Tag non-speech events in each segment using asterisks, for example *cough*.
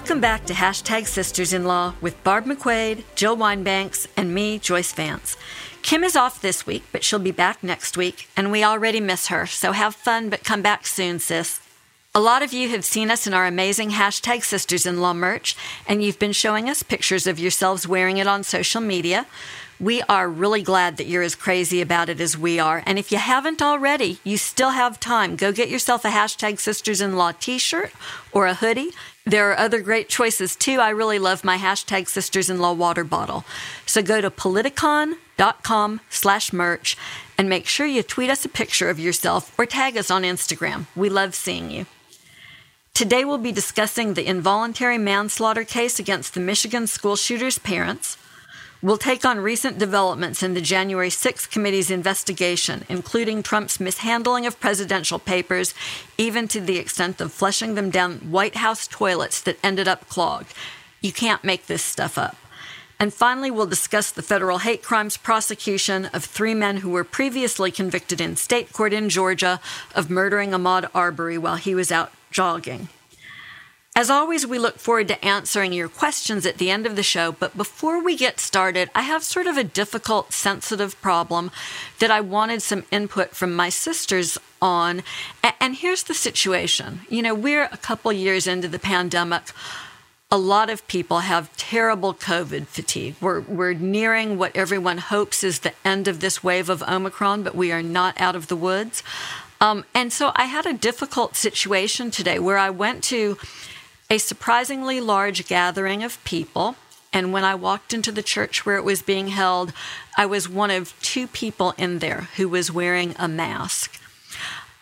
Welcome back to Hashtag Sisters in Law with Barb McQuade, Jill Wine-Banks, and me, Joyce Vance. Kim is off this week, but she'll be back next week, and we already miss her, so have fun, but come back soon, sis. A lot of you have seen us in our amazing hashtag Sisters in Law merch, and you've been showing us pictures of yourselves wearing it on social media. We are really glad that you're as crazy about it as we are. And if you haven't already, you still have time. Go get yourself a hashtag Sisters in Law t shirt or a hoodie. There are other great choices too. I really love my hashtag Sisters in Law water bottle. So go to politicon.com slash merch and make sure you tweet us a picture of yourself or tag us on Instagram. We love seeing you. Today we'll be discussing the involuntary manslaughter case against the Michigan school shooter's parents. We'll take on recent developments in the January 6th committee's investigation, including Trump's mishandling of presidential papers, even to the extent of flushing them down White House toilets that ended up clogged. You can't make this stuff up. And finally, we'll discuss the federal hate crimes prosecution of three men who were previously convicted in state court in Georgia of murdering Ahmaud Arbery while he was out jogging. As always, we look forward to answering your questions at the end of the show. But before we get started, I have sort of a difficult, sensitive problem that I wanted some input from my sisters on. And here's the situation you know, we're a couple years into the pandemic. A lot of people have terrible COVID fatigue. We're, we're nearing what everyone hopes is the end of this wave of Omicron, but we are not out of the woods. Um, and so I had a difficult situation today where I went to a surprisingly large gathering of people. And when I walked into the church where it was being held, I was one of two people in there who was wearing a mask.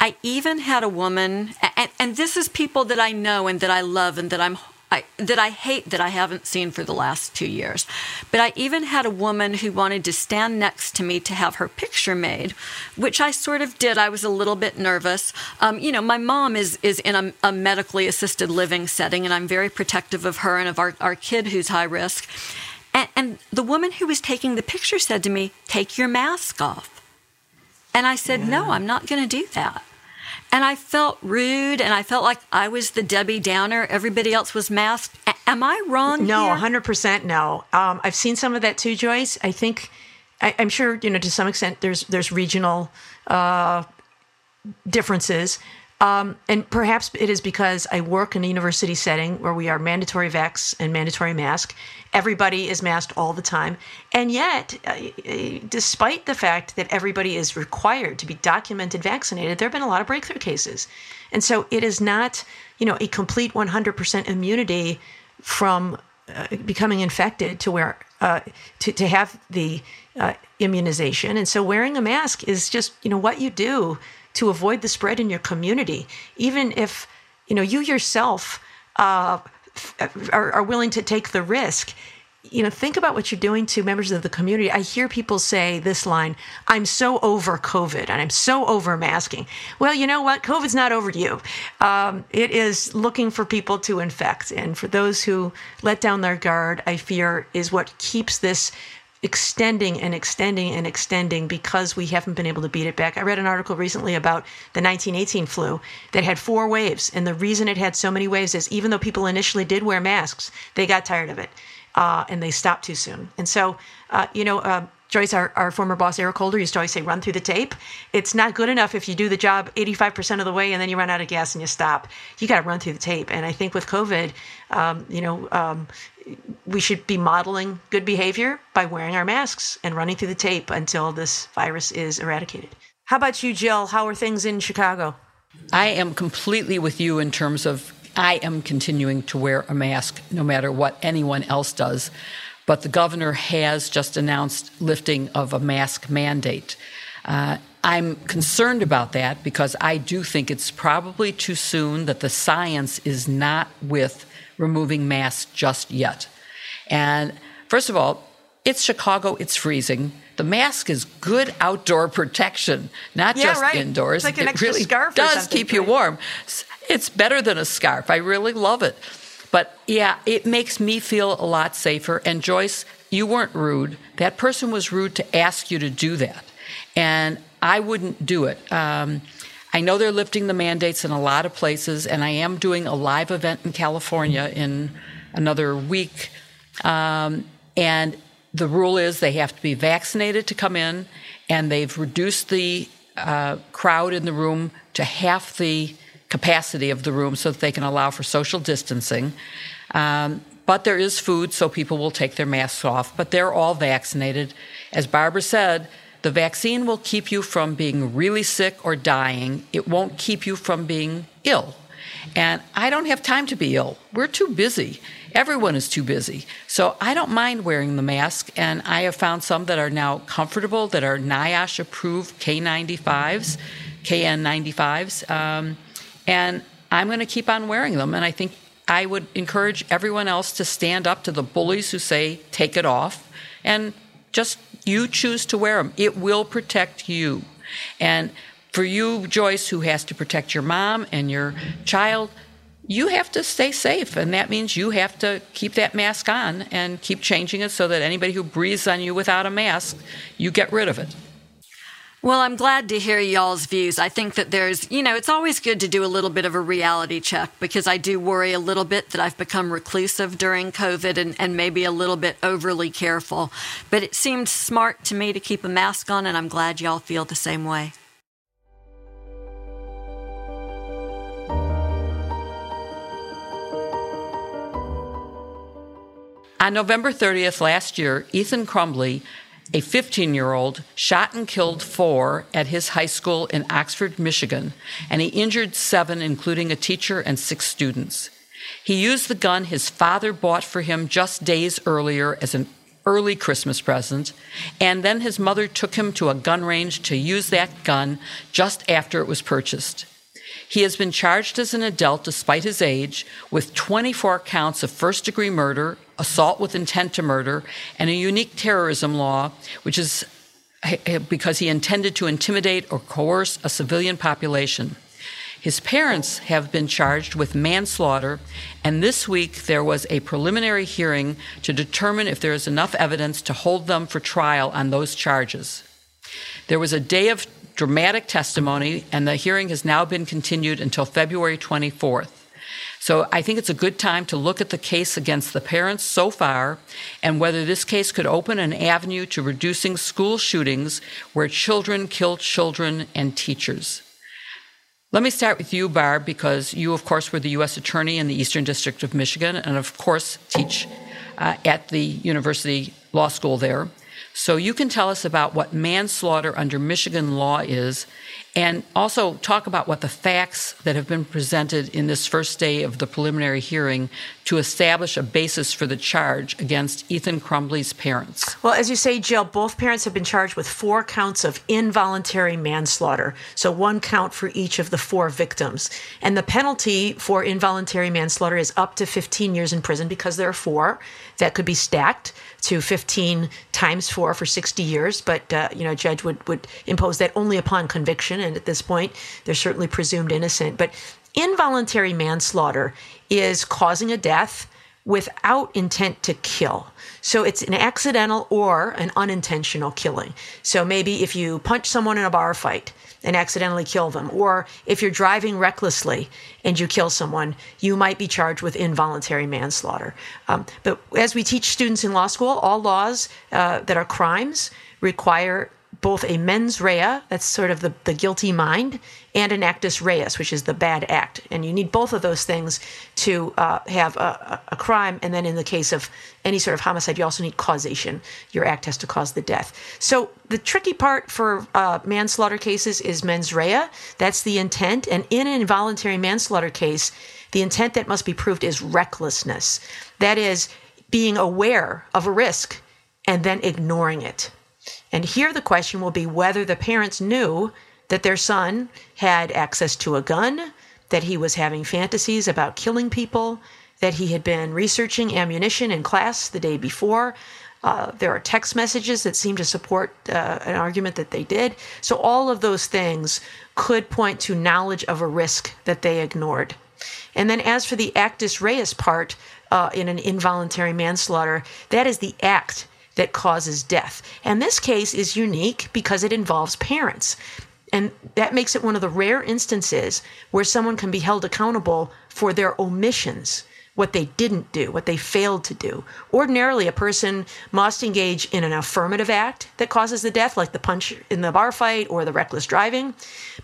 I even had a woman, and, and, this is people that I know and that I love and that I'm I, that I hate that I haven't seen for the last two years. But I even had a woman who wanted to stand next to me to have her picture made, which I sort of did. I was a little bit nervous. Um, you know, my mom is is in a, a, medically assisted living setting, and I'm very protective of her and of our, our kid who's high risk. And, and the woman who was taking the picture said to me, "Take your mask off." And I said, yeah. "No, I'm not going to do that." And I felt rude and I felt like I was the Debbie Downer. Everybody else was masked. A- am I wrong? No, here? 100% no. Um, I've seen some of that too, Joyce. I think, I, am sure, you know, to some extent there's, there's regional uh, differences. Um, and perhaps it is because I work in a university setting where we are mandatory vax and mandatory mask. Everybody is masked all the time. And yet, uh, despite the fact that everybody is required to be documented vaccinated, there have been a lot of breakthrough cases. And so it is not, you know, a complete 100% immunity from uh, becoming infected to where uh, to, to have the uh, immunization. And so wearing a mask is just, you know, what you do to avoid the spread in your community, even if you know you yourself uh, are, are willing to take the risk you know, think about what you're doing to members of the community. I hear people say this line, I'm so over COVID and I'm so over masking. Well, you know what? COVID's not over to you. Um, it is looking for people to infect. And for those who let down their guard, I fear is what keeps this extending and extending and extending because we haven't been able to beat it back. I read an article recently about the 1918 flu that had four waves. And the reason it had so many waves is even though people initially did wear masks, they got tired of it uh, and they stopped too soon. And so, uh, you know, uh, Joyce, our, our former boss, Eric Holder, used to always say, run through the tape. It's not good enough if you do the job 85% of the way and then you run out of gas and you stop. You got to run through the tape. And I think with COVID, um, you know, um, we should be modeling good behavior by wearing our masks and running through the tape until this virus is eradicated. How about you, Jill? How are things in Chicago? I am completely with you in terms of I am continuing to wear a mask no matter what anyone else does. But the governor has just announced lifting of a mask mandate. Uh, I'm concerned about that because I do think it's probably too soon that the science is not with removing masks just yet. And first of all, it's Chicago, it's freezing. The mask is good outdoor protection, not yeah, just right. indoors. Like it really does keep you warm. It's better than a scarf. I really love it. But yeah, it makes me feel a lot safer. And Joyce, you weren't rude. That person was rude to ask you to do that. And I wouldn't do it. Um, I know they're lifting the mandates in a lot of places, and I am doing a live event in California in another week. Um, and the rule is they have to be vaccinated to come in, and they've reduced the uh, crowd in the room to half the capacity of the room so that they can allow for social distancing. Um, but there is food, so people will take their masks off. But they're all vaccinated. As Barbara said, the vaccine will keep you from being really sick or dying. It won't keep you from being ill. And I don't have time to be ill. We're too busy. Everyone is too busy. So I don't mind wearing the mask. And I have found some that are now comfortable, that are NIOSH approved K95s, KN95s. Um, and I'm going to keep on wearing them. And I think I would encourage everyone else to stand up to the bullies who say, take it off, and just you choose to wear them. It will protect you. And for you, Joyce, who has to protect your mom and your child, you have to stay safe. And that means you have to keep that mask on and keep changing it so that anybody who breathes on you without a mask, you get rid of it. Well, I'm glad to hear y'all's views. I think that there's, you know, it's always good to do a little bit of a reality check because I do worry a little bit that I've become reclusive during COVID and, and maybe a little bit overly careful. But it seemed smart to me to keep a mask on, and I'm glad y'all feel the same way. On November 30th last year, Ethan Crumbley a 15 year old shot and killed four at his high school in Oxford, Michigan, and he injured seven, including a teacher and six students. He used the gun his father bought for him just days earlier as an early Christmas present, and then his mother took him to a gun range to use that gun just after it was purchased. He has been charged as an adult despite his age with 24 counts of first degree murder, assault with intent to murder, and a unique terrorism law, which is because he intended to intimidate or coerce a civilian population. His parents have been charged with manslaughter, and this week there was a preliminary hearing to determine if there is enough evidence to hold them for trial on those charges. There was a day of dramatic testimony, and the hearing has now been continued until February 24th. So I think it's a good time to look at the case against the parents so far and whether this case could open an avenue to reducing school shootings where children kill children and teachers. Let me start with you, Barb, because you, of course, were the U.S. Attorney in the Eastern District of Michigan and, of course, teach uh, at the University Law School there. So you can tell us about what manslaughter under Michigan law is and also talk about what the facts that have been presented in this first day of the preliminary hearing to establish a basis for the charge against Ethan Crumbley's parents. Well, as you say, Jill, both parents have been charged with four counts of involuntary manslaughter. So one count for each of the four victims. And the penalty for involuntary manslaughter is up to 15 years in prison because there are four that could be stacked to 15 times four for 60 years. But, uh, you know, a judge would, would impose that only upon conviction and at this point, they're certainly presumed innocent. But involuntary manslaughter is causing a death without intent to kill. So it's an accidental or an unintentional killing. So maybe if you punch someone in a bar fight and accidentally kill them, or if you're driving recklessly and you kill someone, you might be charged with involuntary manslaughter. Um, but as we teach students in law school, all laws uh, that are crimes require both a mens rea, that's sort of the, the guilty mind, and an actus reus, which is the bad act. And you need both of those things to uh, have a, a, crime. And then in the case of any sort of homicide, you also need causation. Your act has to cause the death. So the tricky part for uh, manslaughter cases is mens rea. That's the intent. And in an involuntary manslaughter case, the intent that must be proved is recklessness. That is, being aware of a risk and then ignoring it. And here the question will be whether the parents knew that their son had access to a gun, that he was having fantasies about killing people, that he had been researching ammunition in class the day before. Uh, there are text messages that seem to support uh, an argument that they did. So, all of those things could point to knowledge of a risk that they ignored. And then, as for the actus reus part uh, in an involuntary manslaughter, that is the act that causes death. And this case is unique because it involves parents. And that makes it one of the rare instances where someone can be held accountable for their omissions, what they didn't do, what they failed to do. Ordinarily, a person must engage in an affirmative act that causes the death, like the punch in the bar fight or the reckless driving.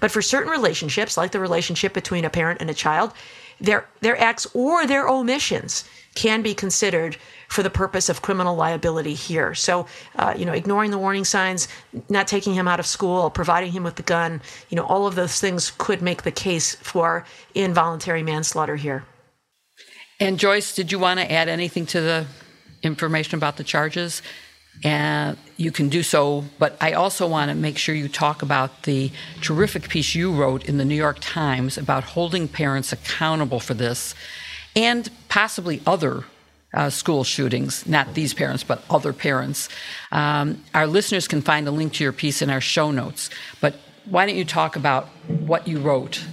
But for certain relationships, like the relationship between a parent and a child, their, their acts or their omissions can be considered for the purpose of criminal liability here. So, uh, you know, ignoring the warning signs, not taking him out of school, providing him with the gun, you know, all of those things could make the case for involuntary manslaughter here. And Joyce, did you want to add anything to the information about the charges? And you can do so, but I also want to make sure you talk about the terrific piece you wrote in the New York Times about holding parents accountable for this and possibly other uh, school shootings, not these parents, but other parents. Um, our listeners can find a link to your piece in our show notes. But why don't you talk about what you wrote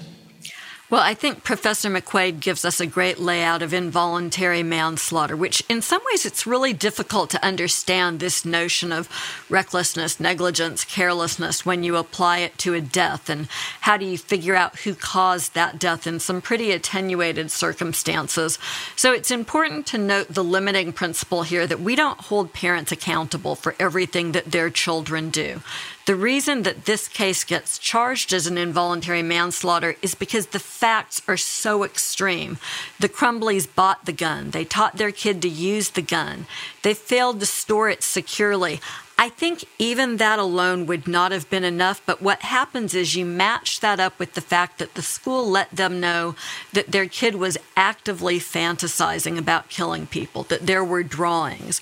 well, I think Professor McQuade gives us a great layout of involuntary manslaughter, which in some ways it's really difficult to understand this notion of recklessness, negligence, carelessness when you apply it to a death. And how do you figure out who caused that death in some pretty attenuated circumstances? So it's important to note the limiting principle here that we don't hold parents accountable for everything that their children do. The reason that this case gets charged as an involuntary manslaughter is because the facts are so extreme. The Crumbleys bought the gun. They taught their kid to use the gun. They failed to store it securely. I think even that alone would not have been enough. But what happens is you match that up with the fact that the school let them know that their kid was actively fantasizing about killing people, that there were drawings.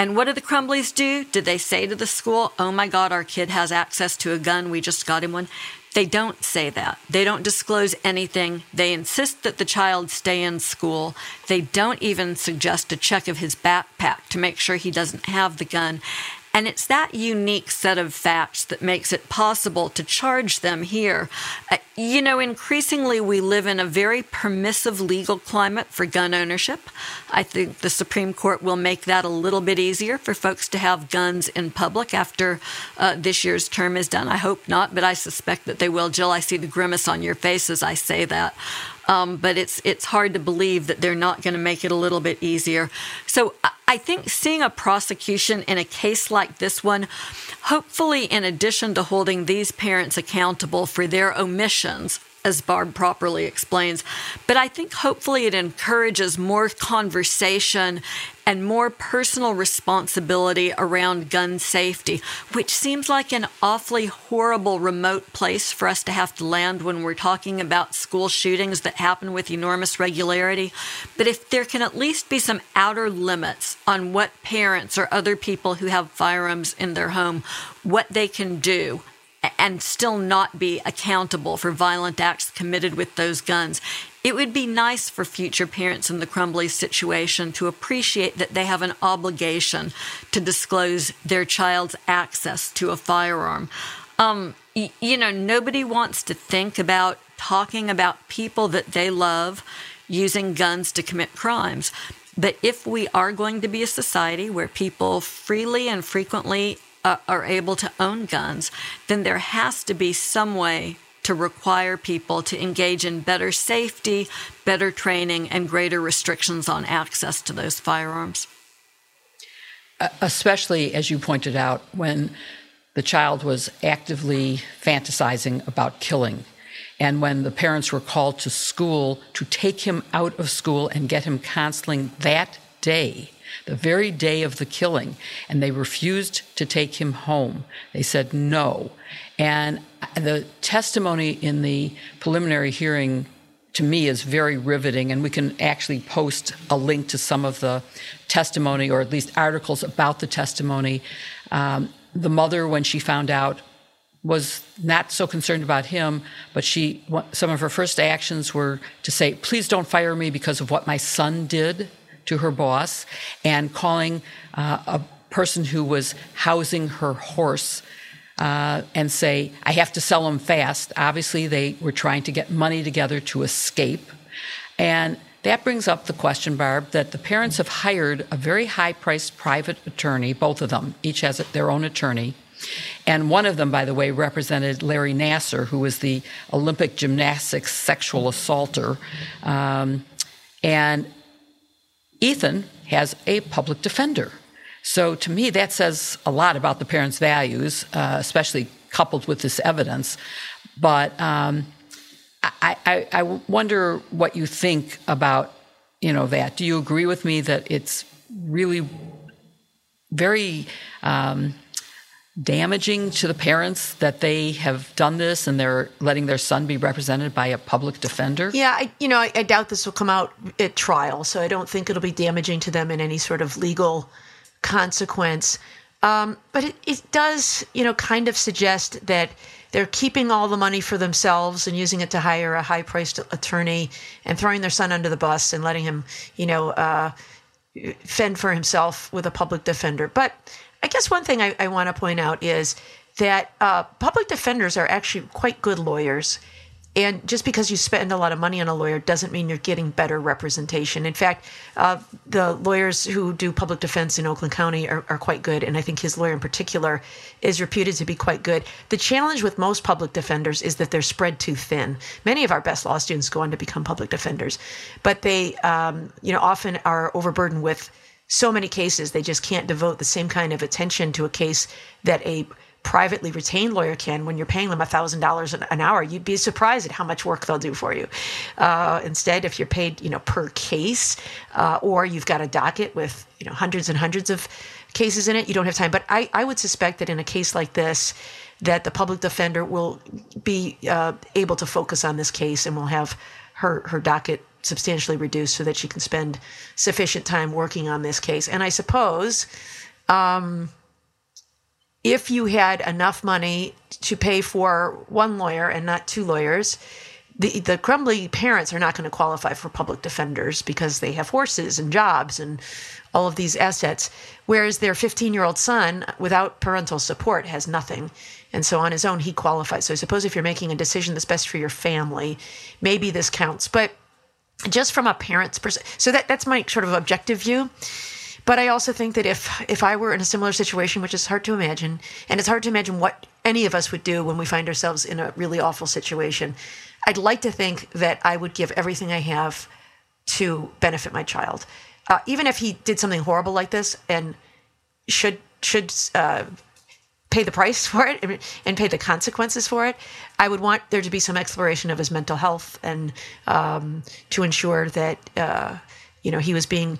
And what did the Crumbleys do? Did they say to the school, oh my God, our kid has access to a gun, we just got him one? They don't say that. They don't disclose anything. They insist that the child stay in school. They don't even suggest a check of his backpack to make sure he doesn't have the gun. And it's that unique set of facts that makes it possible to charge them here. Uh, you know, increasingly we live in a very permissive legal climate for gun ownership. I think the Supreme Court will make that a little bit easier for folks to have guns in public after uh, this year's term is done. I hope not, but I suspect that they will. Jill, I see the grimace on your face as I say that. Um, but it's it's hard to believe that they're not going to make it a little bit easier. So I think seeing a prosecution in a case like this one, hopefully, in addition to holding these parents accountable for their omissions, as Barb properly explains. But I think hopefully it encourages more conversation and more personal responsibility around gun safety, which seems like an awfully horrible remote place for us to have to land when we're talking about school shootings that happen with enormous regularity. But if there can at least be some outer limits on what parents or other people who have firearms in their home, what they can do and still not be accountable for violent acts committed with those guns. It would be nice for future parents in the Crumbley situation to appreciate that they have an obligation to disclose their child's access to a firearm. Um, y- you know, nobody wants to think about talking about people that they love using guns to commit crimes. But if we are going to be a society where people freely and frequently uh, are able to own guns, then there has to be some way to require people to engage in better safety, better training, and greater restrictions on access to those firearms. Especially, as you pointed out, when the child was actively fantasizing about killing. And when the parents were called to school to take him out of school and get him counseling that day, the very day of the killing, and they refused to take him home. They said no. And the testimony in the preliminary hearing to me is very riveting, and we can actually post a link to some of the testimony, or at least articles about the testimony. Um, the mother, when she found out, was not so concerned about him, but she some of her first actions were to say, "Please don't fire me because of what my son did." To her boss and calling uh, a person who was housing her horse uh, and say, I have to sell them fast. Obviously, they were trying to get money together to escape. And that brings up the question, Barb, that the parents have hired a very high priced private attorney, both of them, each has their own attorney, And one of them, by the way, represented Larry Nassar, who was the Olympic gymnastics sexual assaulter. Um, and Ethan has a public defender. So to me, that says a lot about the parents' values, uh, especially coupled with this evidence. But um, I, I, I, wonder what you think about you know that. Do you agree with me that it's really very um, damaging to the parents that they have done this and they're letting their son be represented by a public defender? Yeah, I, you know, I, I doubt this will come out at trial, so I don't think it'll be damaging to them in any sort of legal consequence. Um, but it, it does, you know, kind of suggest that they're keeping all the money for themselves and using it to hire a high priced attorney and throwing their son under the bus and letting him, you know, uh, fend for himself with a public defender. But I guess one thing I, I want to point out is that uh, public defenders are actually quite good lawyers. And just because you spend a lot of money on a lawyer doesn't mean you're getting better representation. In fact, uh, the lawyers who do public defense in Oakland County are, are, quite good. And I think his lawyer in particular is reputed to be quite good. The challenge with most public defenders is that they're spread too thin. Many of our best law students go on to become public defenders, but they, um, you know, often are overburdened with so many cases they just can't devote the same kind of attention to a case that a privately retained lawyer can when you're paying them $1000 an hour. You'd be surprised at how much work they'll do for you. Uh, instead if you're paid you know per case uh, or you've got a docket with you know hundreds and hundreds of cases in it you don't have time. But i, I would suspect that in a case like this that the public defender will be uh, able to focus on this case and will have her her docket substantially reduced so that she can spend sufficient time working on this case. And I suppose um, if you had enough money to pay for one lawyer and not two lawyers, the, the Crumbley parents are not going to qualify for public defenders because they have horses and jobs and all of these assets, whereas their 15 year old son, without parental support, has nothing. And so on his own, he qualifies. So I suppose if you're making a decision that's best for your family, maybe this counts. But just from a parent's perspective. So that that's my sort of objective view. But I also think that if if I were in a similar situation, which is hard to imagine, and it's hard to imagine what any of us would do when we find ourselves in a really awful situation, I'd like to think that I would give everything I have to benefit my child, uh, even if he did something horrible like this and should should uh, pay the price for it and pay the consequences for it. I would want there to be some exploration of his mental health and um, to ensure that uh, you know he was being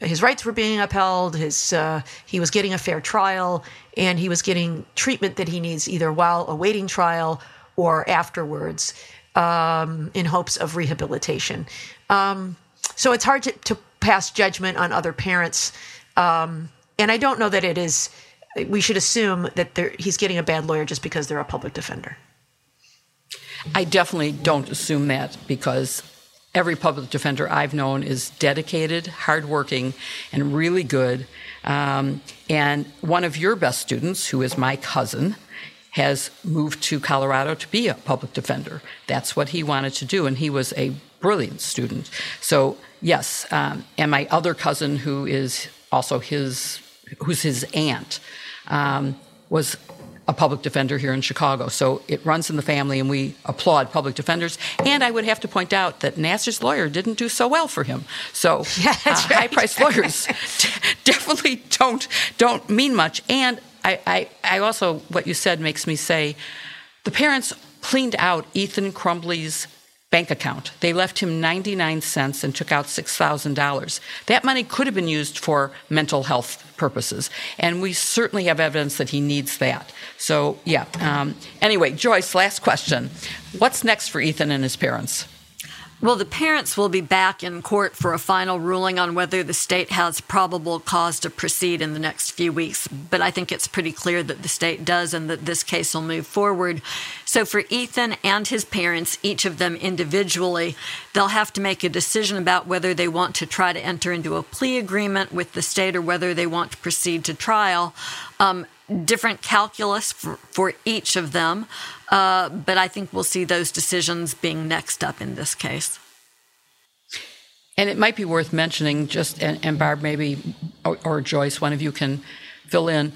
his rights were being upheld. His uh, he was getting a fair trial and he was getting treatment that he needs either while awaiting trial or afterwards um, in hopes of rehabilitation. Um, so it's hard to, to, pass judgment on other parents, um, and I don't know that it is we should assume that he's getting a bad lawyer just because they're a public defender. I definitely don't assume that because every public defender I've known is dedicated, hardworking, and really good. Um, and one of your best students, who is my cousin, has moved to Colorado to be a public defender. That's what he wanted to do, and he was a brilliant student. So, yes, um, and my other cousin, who is also his, who's his aunt, um, was a public defender here in Chicago. So it runs in the family, and we applaud public defenders. And I would have to point out that Nassar's lawyer didn't do so well for him. So yeah, *laughs* uh, right. high-priced lawyers *laughs* definitely don't don't mean much. And I, I, I also what you said makes me say the parents cleaned out Ethan Crumbley's bank account. They left him 99 cents and took out $6,000. That money could have been used for mental health purposes, and we certainly have evidence that he needs that. So, yeah. Um, anyway, Joyce, last question. What's next for Ethan and his parents? Well, the parents will be back in court for a final ruling on whether the state has probable cause to proceed in the next few weeks. But I think it's pretty clear that the state does and that this case will move forward. So for Ethan and his parents, each of them individually, they'll have to make a decision about whether they want to try to enter into a plea agreement with the state or whether they want to proceed to trial. Um, different calculus for, for each of them. Uh, but I think we'll see those decisions being next up in this case. And it might be worth mentioning, just and, and Barb, maybe or, or Joyce, one of you can fill in.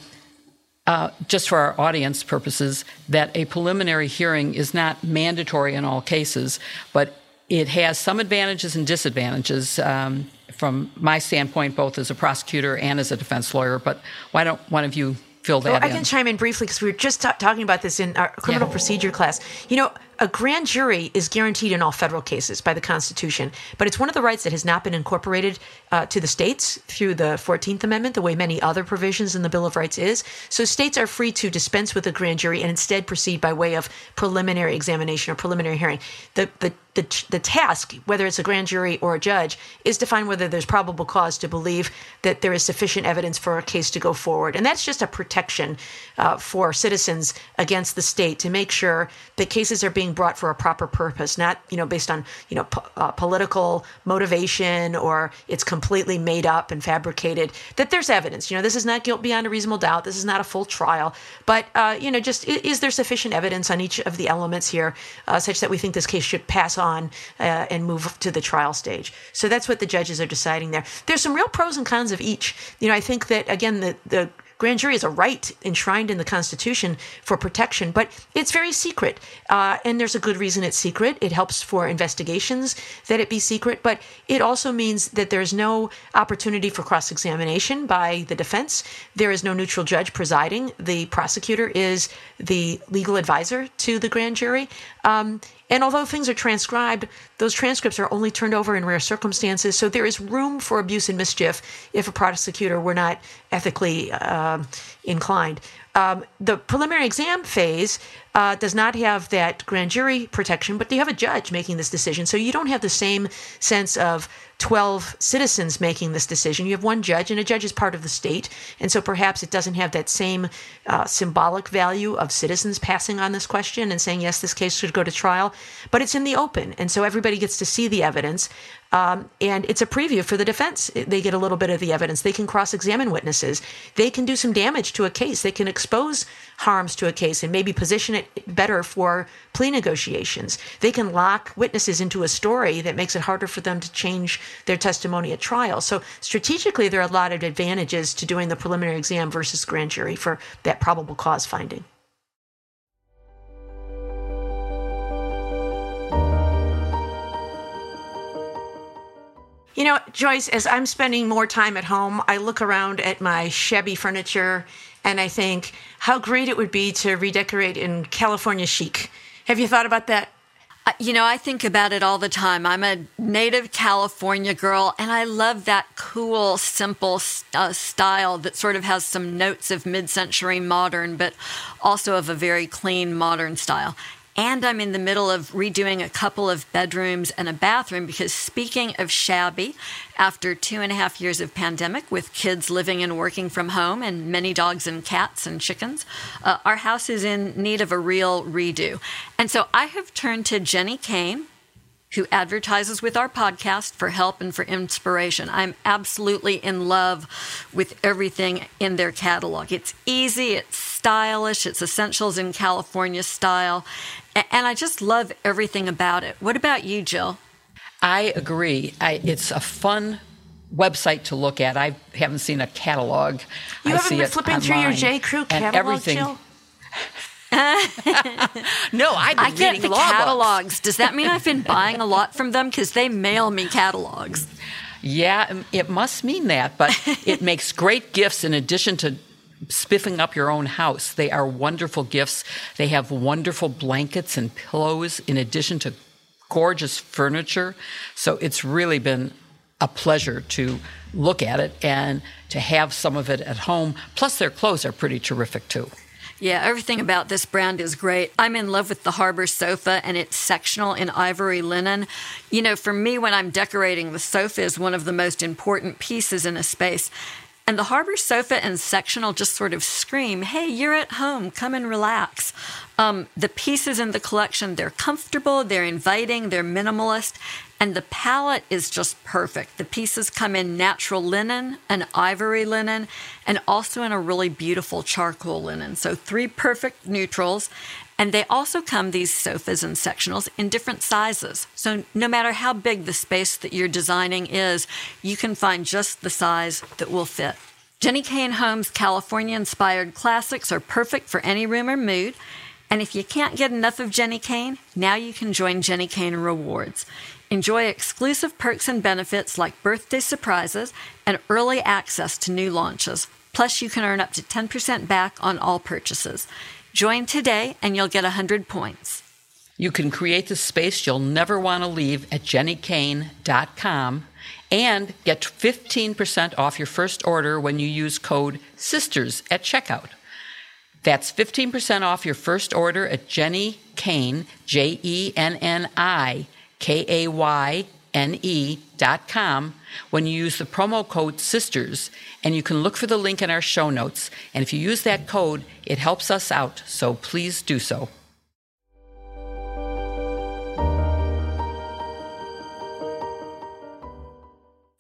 uh, just for our audience purposes, that a preliminary hearing is not mandatory in all cases, but it has some advantages and disadvantages um, from my standpoint, both as a prosecutor and as a defense lawyer. But why don't one of you fill that well, I in? can chime in briefly because we were just talking about this in our criminal Yeah. procedure class. You know, a grand jury is guaranteed in all federal cases by the Constitution, but it's one of the rights that has not been incorporated uh, to the states through the 14th Amendment, the way many other provisions in the Bill of Rights is. So states are free to dispense with a grand jury and instead proceed by way of preliminary examination or preliminary hearing. The, the, the, the task, whether it's a grand jury or a judge, is to find whether there's probable cause to believe that there is sufficient evidence for a case to go forward. And that's just a protection uh, for citizens against the state to make sure that cases are being brought for a proper purpose, not you know based on you know po- uh, political motivation or it's completely made up and fabricated. That there's evidence. You know, this is not guilt beyond a reasonable doubt. This is not a full trial, but uh, you know, just i- is there sufficient evidence on each of the elements here, uh, such that we think this case should pass on uh, and move to the trial stage? So that's what the judges are deciding there. There's some real pros and cons of each. You know, I think that again the the grand jury is a right enshrined in the Constitution for protection, but it's very secret. Uh, and there's a good reason it's secret. It helps for investigations that it be secret, but it also means that there's no opportunity for cross examination by the defense. There is no neutral judge presiding. The prosecutor is the legal advisor to the grand jury. Um, and although things are transcribed, those transcripts are only turned over in rare circumstances. So there is room for abuse and mischief if a prosecutor were not ethically um inclined. Um, the preliminary exam phase uh, does not have that grand jury protection, but you have a judge making this decision. So you don't have the same sense of 12 citizens making this decision. You have one judge, and a judge is part of the state. And so perhaps it doesn't have that same uh, symbolic value of citizens passing on this question and saying, yes, this case should go to trial. But it's in the open. And so everybody gets to see the evidence. Um, and it's a preview for the defense. They get a little bit of the evidence. They can cross examine witnesses. They can do some damage to a case. They can expose harms to a case and maybe position it better for plea negotiations. They can lock witnesses into a story that makes it harder for them to change their testimony at trial. So, strategically, there are a lot of advantages to doing the preliminary exam versus grand jury for that probable cause finding. You know, Joyce, as I'm spending more time at home, I look around at my shabby furniture and I think how great it would be to redecorate in California chic. Have you thought about that? Uh, You know, I think about it all the time. I'm a native California girl, and I love that cool, simple uh, style that sort of has some notes of mid century modern, but also of a very clean modern style. And I'm in the middle of redoing a couple of bedrooms and a bathroom because, speaking of shabby, after two and a half years of pandemic with kids living and working from home and many dogs and cats and chickens, uh, our house is in need of a real redo. And so I have turned to Jenni Kayne, who advertises with our podcast for help and for inspiration. I'm absolutely in love with everything in their catalog. It's easy, it's stylish, it's essentials in California style, and I just love everything about it. What about you, Jill? I agree. I, it's a fun website to look at. I haven't seen a catalog. You I haven't been flipping through your. J. Crew catalog, everything. Jill? *laughs* No, I've been I get the law books. catalogs. Does that mean I've been *laughs* buying a lot from them? Because they mail me catalogs. Yeah, it must mean that, but *laughs* it makes great gifts in addition to spiffing up your own house. They are wonderful gifts. They have wonderful blankets and pillows in addition to gorgeous furniture. So it's really been a pleasure to look at it and to have some of it at home. Plus, their clothes are pretty terrific too. Yeah, everything about this brand is great. I'm in love with the Harbor sofa and it's sectional in ivory linen. You know, for me, when I'm decorating, the sofa is one of the most important pieces in a space. And the Harbor sofa and sectional just sort of scream, hey, you're at home, come and relax. Um, the pieces in the collection, they're comfortable, they're inviting, they're minimalist, and the palette is just perfect. The pieces come in natural linen, an ivory linen, and also in a really beautiful charcoal linen. So, three perfect neutrals. And they also come, these sofas and sectionals, in different sizes. So, no matter how big the space that you're designing is, you can find just the size that will fit. Jenni Kayne Homes California inspired classics are perfect for any room or mood. And if you can't get enough of Jenni Kayne, now you can join Jenni Kayne Rewards. Enjoy exclusive perks and benefits like birthday surprises and early access to new launches. Plus, you can earn up to 10% back on all purchases. Join today and you'll get 100 points. You can create the space you'll never want to leave at jennikayne.com and get 15% off your first order when you use code SISTERS at checkout. That's 15% off your first order at Jenni Kayne, J E N N I K A Y N E dot com when you use the promo code SISTERS. And you can look for the link in our show notes. And if you use that code, it helps us out. So please do so.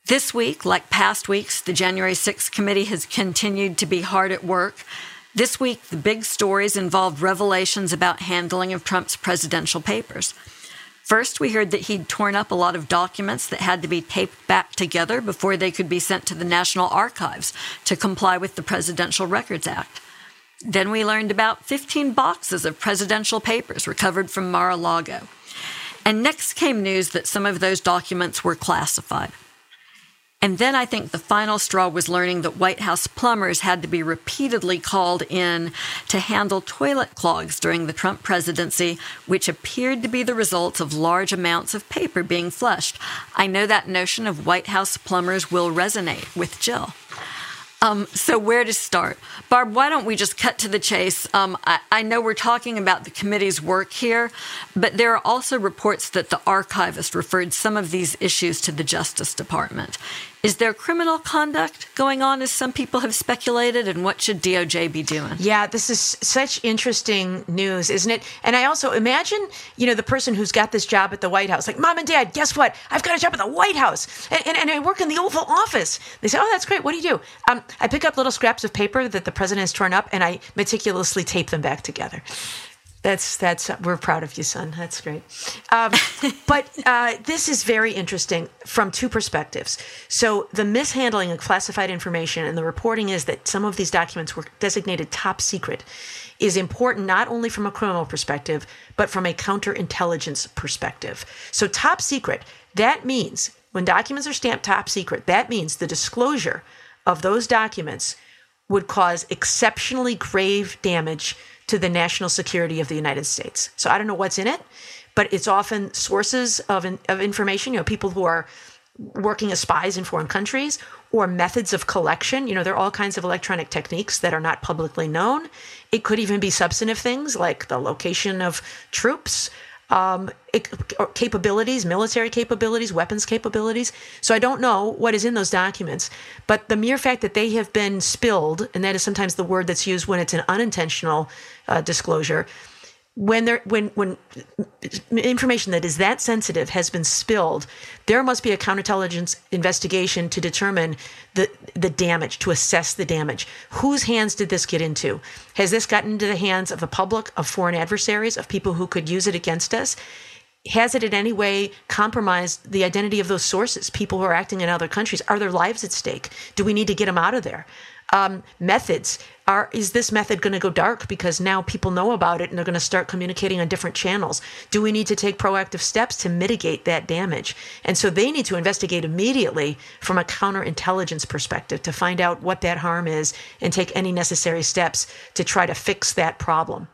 This week, like past weeks, the January 6th committee has continued to be hard at work. This week, the big stories involved revelations about handling of Trump's presidential papers. First, we heard that he'd torn up a lot of documents that had to be taped back together before they could be sent to the National Archives to comply with the Presidential Records Act. Then we learned about 15 boxes of presidential papers recovered from Mar a Lago. And next came news that some of those documents were classified. And then I think the final straw was learning that White House plumbers had to be repeatedly called in to handle toilet clogs during the Trump presidency, which appeared to be the result of large amounts of paper being flushed. I know that notion of White House plumbers will resonate with Jill. Um, so, where to start? Barb, why don't we just cut to the chase? Um, I, I, know we're talking about the committee's work here, but there are also reports that the archivist referred some of these issues to the Justice Department. Is there criminal conduct going on, as some people have speculated, and what should DOJ be doing? Yeah, this is such interesting news, isn't it? And I also imagine, you know, the person who's got this job at the White House, like, Mom and Dad, guess what? I've got a job at the White House, and, and, and I work in the Oval Office. They say, Oh, that's great. What do you do? Um, I pick up little scraps of paper that the president has torn up, and I meticulously tape them back together. That's that's we're proud of you, son. That's great. Um, *laughs* but uh, this is very interesting from two perspectives. So the mishandling of classified information and the reporting is that some of these documents were designated top secret is important not only from a criminal perspective but from a counterintelligence perspective. So top secret that means when documents are stamped top secret, that means the disclosure of those documents would cause exceptionally grave damage to the national security of the United States. So I don't know what's in it, but it's often sources of, of information, you know, people who are working as spies in foreign countries or methods of collection. You know, there are all kinds of electronic techniques that are not publicly known. It could even be substantive things like the location of troops um, capabilities, military capabilities, weapons capabilities. So I don't know what is in those documents, but the mere fact that they have been spilled, and that is sometimes the word that's used when it's an unintentional uh, disclosure, when there when when information that is that sensitive has been spilled there must be a counterintelligence investigation to determine the the damage to assess the damage. Whose hands did this get into? Has this gotten into the hands of the public of foreign adversaries of people who could use it against us? Has it in any way compromised the identity of those sources people who are acting in other countries? Are their lives at stake? Do we need to get them out of there? Um, methods are is this method going to go dark? Because now people know about it and they're going to start communicating on different channels. Do we need to take proactive steps to mitigate that damage? And so they need to investigate immediately from a counterintelligence perspective to find out what that harm is and take any necessary steps to try to fix that problem.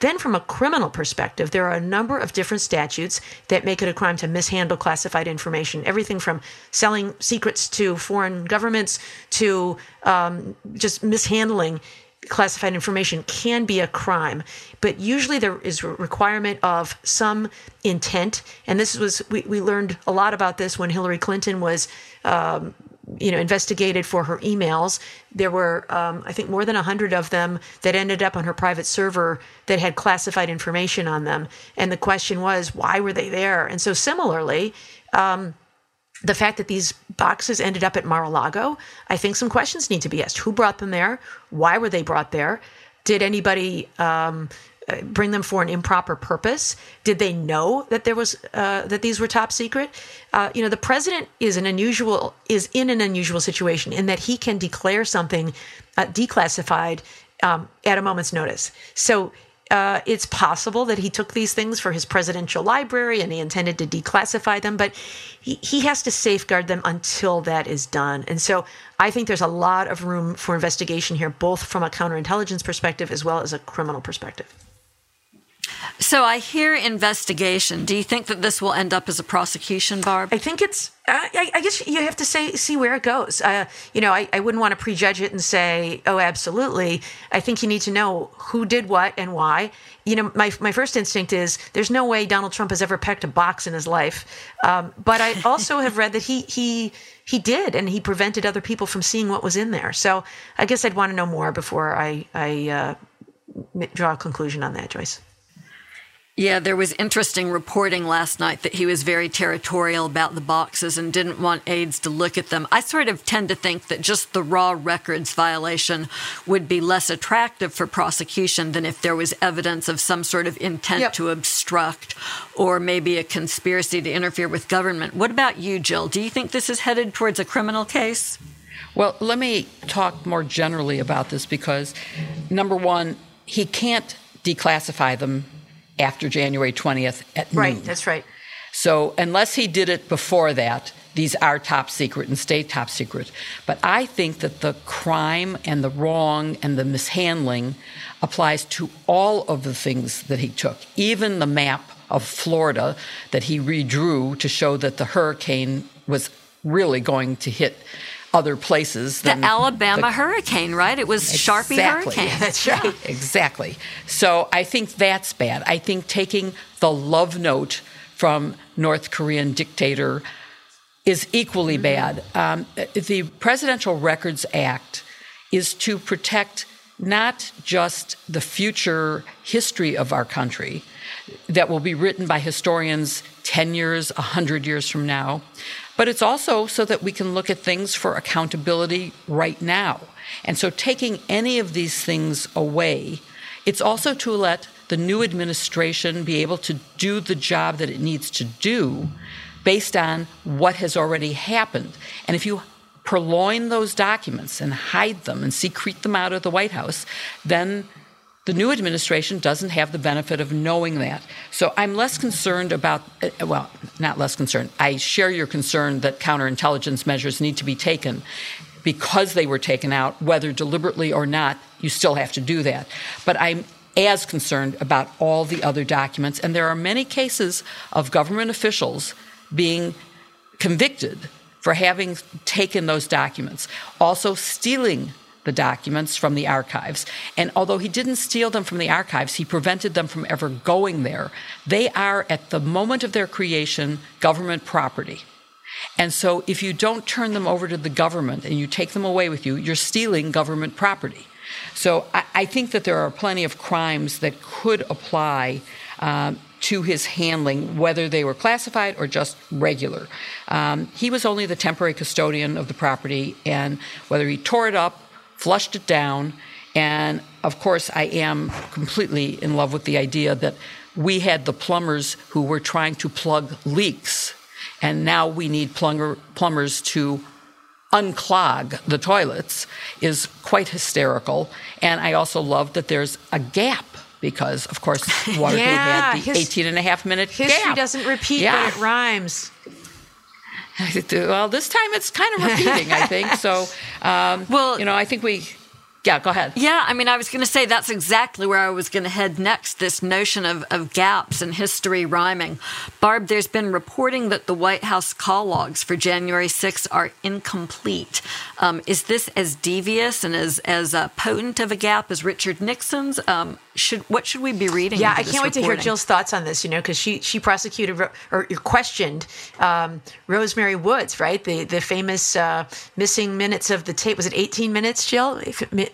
Then from a criminal perspective there are a number of different statutes that make it a crime to mishandle classified information. Everything from selling secrets to foreign governments to um, just mishandling classified information can be a crime but usually there is a requirement of some intent. And this was we, we learned a lot about this when hillary clinton was um, you know investigated for her emails. There were um, i think more than 100 of them that ended up on her private server that had classified information on them. And the question was why were they there? And so similarly um, the fact that these boxes ended up at Mar-a-Lago, I think some questions need to be asked. Who brought them there? Why were they brought there? Did anybody um, bring them for an improper purpose? Did they know that there was uh, that these were top secret? Uh, you know, the president is an unusual is in an unusual situation in that he can declare something uh, declassified um, at a moment's notice. So uh, it's possible that he took these things for his presidential library and he intended to declassify them, but he, he has to safeguard them until that is done. And so I think there's a lot of room for investigation here, both from a counterintelligence perspective as well as a criminal perspective. So I hear investigation. Do you think that this will end up as a prosecution, Barb? I think it's. Uh, I, I, guess you have to say see where it goes. Uh, you know, I, I, wouldn't want to prejudge it and say, oh, absolutely. I think you need to know who did what and why. You know, my my first instinct is there's no way Donald Trump has ever pecked a box in his life. Um, but I *laughs* also have read that he he he did, and he prevented other people from seeing what was in there. So I guess I'd want to know more before I I uh, draw a conclusion on that, Joyce. Yeah, there was interesting reporting last night that he was very territorial about the boxes and didn't want aides to look at them. I sort of tend to think that just the raw records violation would be less attractive for prosecution than if there was evidence of some sort of intent yep. to obstruct or maybe a conspiracy to interfere with government. What about you, Jill? Do you think this is headed towards a criminal case? Well, let me talk more generally about this because, number one, he can't declassify them after January 20th at noon. Right, that's right. So unless he did it before that, these are top secret and stay top secret. But I think that the crime and the wrong and the mishandling applies to all of the things that he took, even the map of Florida that he redrew to show that the hurricane was really going to hit other places. the Alabama the, hurricane, right? It was exactly, Sharpie hurricane. That's *laughs* right. Yeah. Exactly. So I think that's bad. I think taking the love note from North Korean dictator is equally mm-hmm. bad. Um, the Presidential Records Act is to protect not just the future history of our country that will be written by historians 10 years, 100 years from now, but it's also so that we can look at things for accountability right now. And so taking any of these things away, it's also to let the new administration be able to do the job that it needs to do based on what has already happened. And if you purloin those documents and hide them and secrete them out of the White House, then the new administration doesn't have the benefit of knowing that. So I'm less concerned about, uh, well, not less concerned. I share your concern that counterintelligence measures need to be taken. Because they were taken out, whether deliberately or not, you still have to do that. But I'm as concerned about all the other documents. And there are many cases of government officials being convicted for having taken those documents, also stealing the documents from the archives. And although he didn't steal them from the archives, he prevented them from ever going there. They are, at the moment of their creation, government property. And so if you don't turn them over to the government and you take them away with you, you're stealing government property. So I, I think that there are plenty of crimes that could apply. Um, to his handling, whether they were classified or just regular. Um, he was only the temporary custodian of the property, and whether he tore it up flushed it down. And of course, I am completely in love with the idea that we had the plumbers who were trying to plug leaks, and now we need plumber, plumbers to unclog the toilets is quite hysterical. And I also love that there's a gap because, of course, *laughs* Watergate yeah, had the his, 18 and a half minute history gap. doesn't repeat, yeah. but it rhymes. *laughs* well, this time it's kind of repeating, I think. So, *laughs* um, well, you know, I think we yeah, go ahead. Yeah, I mean, I was going to say that's exactly where I was going to head next this notion of, of gaps in history rhyming. Barb, there's been reporting that the White House call logs for January 6 are incomplete. Um, is this as devious and as, as uh, potent of a gap as Richard Nixon's? Um, should What should we be reading? Yeah, I can't wait reporting? to hear Jill's thoughts on this, you know, because she, she prosecuted or questioned um, Rosemary Woods, right? The, the famous uh, missing minutes of the tape. Was it 18 minutes, Jill?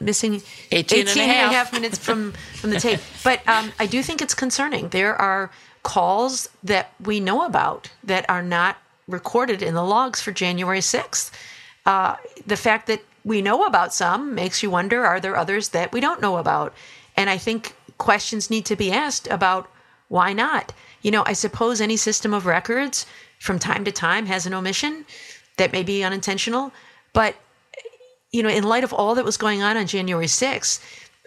Missing 18, 18 and, a half. and a half minutes from, from the tape. *laughs* But um, I do think it's concerning. There are calls that we know about that are not recorded in the logs for January 6th. Uh, the fact that we know about some makes you wonder are there others that we don't know about? And I think questions need to be asked about why not. You know, I suppose any system of records from time to time has an omission that may be unintentional, but you know, in light of all that was going on on January 6th,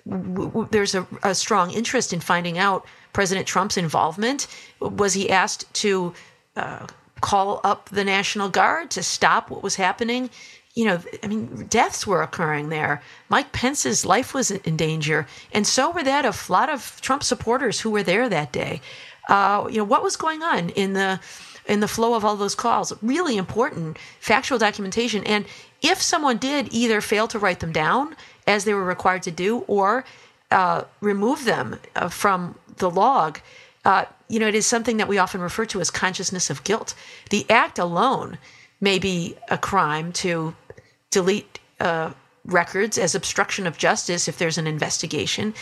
w- w- there's a, a, strong interest in finding out President Trump's involvement. Was he asked to uh, call up the National Guard to stop what was happening? You know, I mean, deaths were occurring there. Mike Pence's life was in danger, and so were that of a lot of Trump supporters who were there that day. Uh, you know, what was going on in the in the flow of all those calls? Really important factual documentation. And if someone did either fail to write them down as they were required to do, or uh, remove them uh, from the log, uh, you know, it is something that we often refer to as consciousness of guilt. The act alone may be a crime to delete uh, records as obstruction of justice if there's an investigation,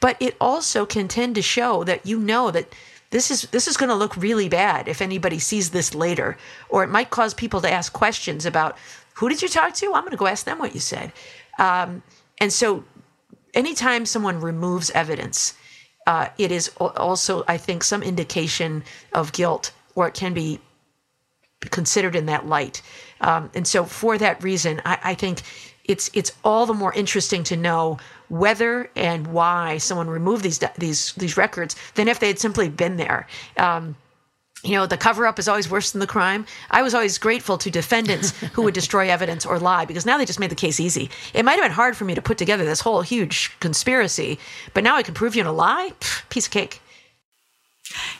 but it also can tend to show that you know that this is this is going to look really bad if anybody sees this later, or it might cause people to ask questions about who did you talk to. I'm going to go ask them what you said, um, and so anytime someone removes evidence uh, it is also, I think, some indication of guilt, or it can be considered in that light. Um, and so, for that reason, I, I, think it's it's all the more interesting to know whether and why someone removed these these these records than if they had simply been there. Um, you know, the cover up is always worse than the crime. I was always grateful to defendants *laughs* who would destroy evidence or lie because now they just made the case easy. It might have been hard for me to put together this whole huge conspiracy, but now I can prove you in a lie. Pfft, piece of cake.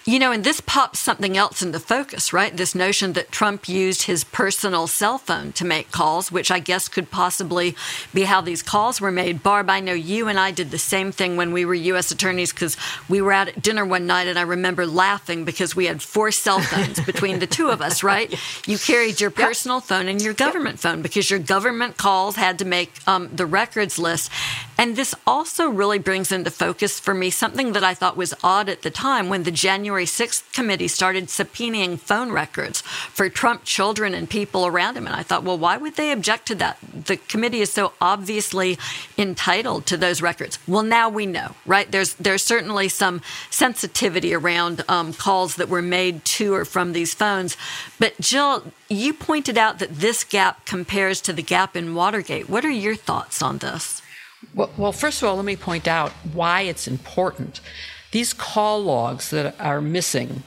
You know, and this pops something else into focus, right? This notion that Trump used his personal cell phone to make calls, which I guess could possibly be how these calls were made. Barb, I know you and I did the same thing when we were U.S. attorneys because we were out at dinner one night and I remember laughing because we had four cell phones between the two of us, right? You carried your personal yep. phone and your government yep. phone because your government calls had to make um, the records list. And this also really brings into focus for me something that I thought was odd at the time when the January 6th committee started subpoenaing phone records for Trump children and people around him. And I thought, well, why would they object to that? The committee is so obviously entitled to those records. Well, now we know, right? There's there's certainly some sensitivity around um, calls that were made to or from these phones. But Jill, you pointed out that this gap compares to the gap in Watergate. What are your thoughts on this? Well, well, first of all, let me point out why it's important. These call logs that are missing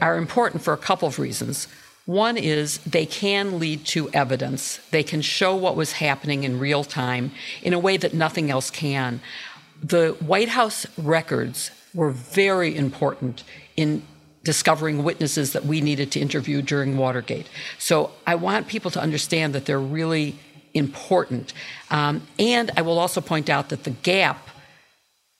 are important for a couple of reasons. One is they can lead to evidence. They can show what was happening in real time in a way that nothing else can. The White House records were very important in discovering witnesses that we needed to interview during Watergate. So I want people to understand that they're really important. Um, and I will also point out that the gap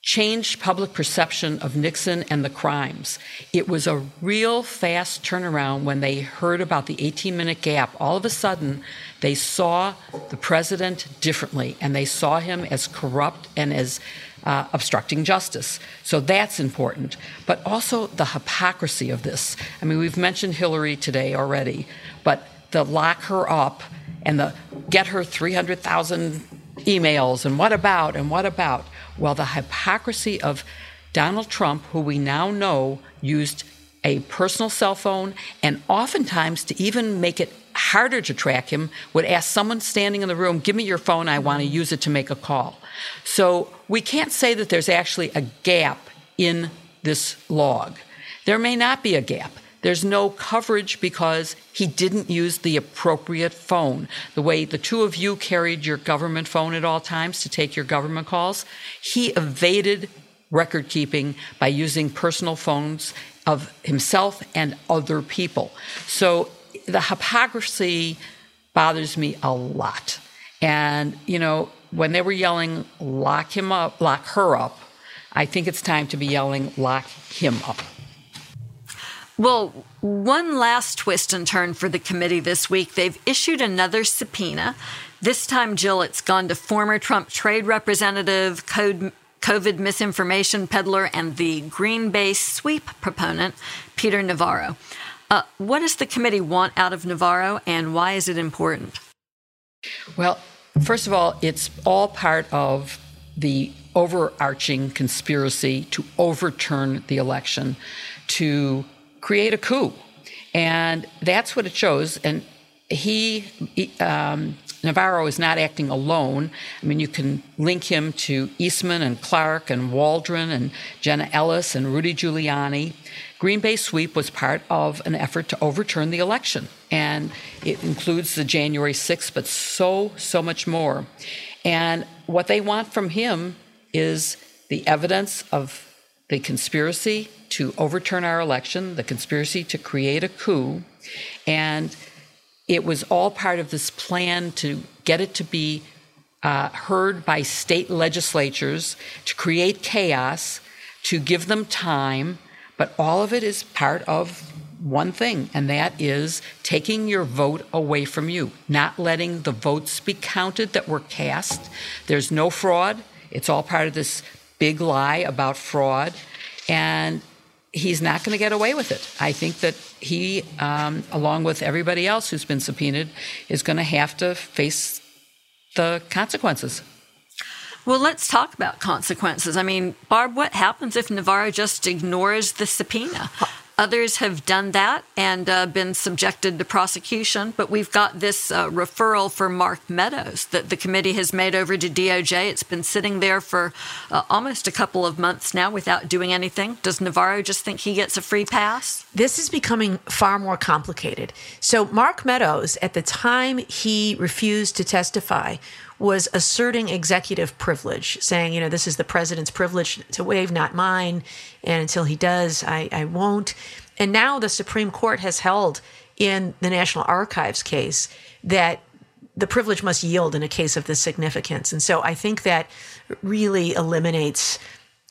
changed public perception of Nixon and the crimes. It was a real fast turnaround when they heard about the 18 minute gap. All of a sudden, they saw the president differently and they saw him as corrupt and as uh, obstructing justice. So that's important. But also the hypocrisy of this. I mean, we've mentioned Hillary today already, but the lock her up and the get her 300,000 emails and what about and what about. Well, the hypocrisy of Donald Trump, who we now know used a personal cell phone and oftentimes to even make it harder to track him would ask someone standing in the room give me your phone i want to use it to make a call. So we can't say that there's actually a gap in this log. There may not be a gap there's no coverage because he didn't use the appropriate phone. The way the two of you carried your government phone at all times to take your government calls, he evaded record keeping by using personal phones of himself and other people. So the hypocrisy bothers me a lot. And, you know, when they were yelling, lock him up, lock her up, I think it's time to be yelling, lock him up. Well, one last twist and turn for the committee this week. They've issued another subpoena. This time, Jill, it's gone to former Trump trade representative, COVID misinformation peddler, and the Green Bay sweep proponent, Peter Navarro. Uh, what does the committee want out of Navarro, and why is it important? Well, first of all, it's all part of the overarching conspiracy to overturn the election, to create a coup. And that's what it shows. And he, um, Navarro is not acting alone. I mean, you can link him to Eastman and Clark and Waldron and Jenna Ellis and Rudy Giuliani. Green Bay sweep was part of an effort to overturn the election, and it includes the January 6th, but so, so much more. And what they want from him is the evidence of the conspiracy to overturn our election, the conspiracy to create a coup, and it was all part of this plan to get it to be uh, heard by state legislatures, to create chaos, to give them time, but all of it is part of one thing, and that is taking your vote away from you, not letting the votes be counted that were cast. There's no fraud. It's all part of this big lie about fraud. And he's not going to get away with it. I think that he, um, along with everybody else who's been subpoenaed, is going to have to face the consequences. Well, let's talk about consequences. I mean, Barb, what happens if Navarro just ignores the subpoena? Others have done that and uh, been subjected to prosecution, but we've got this uh, referral for Mark Meadows that the committee has made over to DOJ. It's been sitting there for uh, almost a couple of months now without doing anything. Does Navarro just think he gets a free pass? This is becoming far more complicated. So, Mark Meadows, at the time he refused to testify, was asserting executive privilege, saying, you know, this is the president's privilege to waive, not mine. And until he does, I, I won't. And now the Supreme Court has held in the National Archives case that the privilege must yield in a case of this significance. And so I think that really eliminates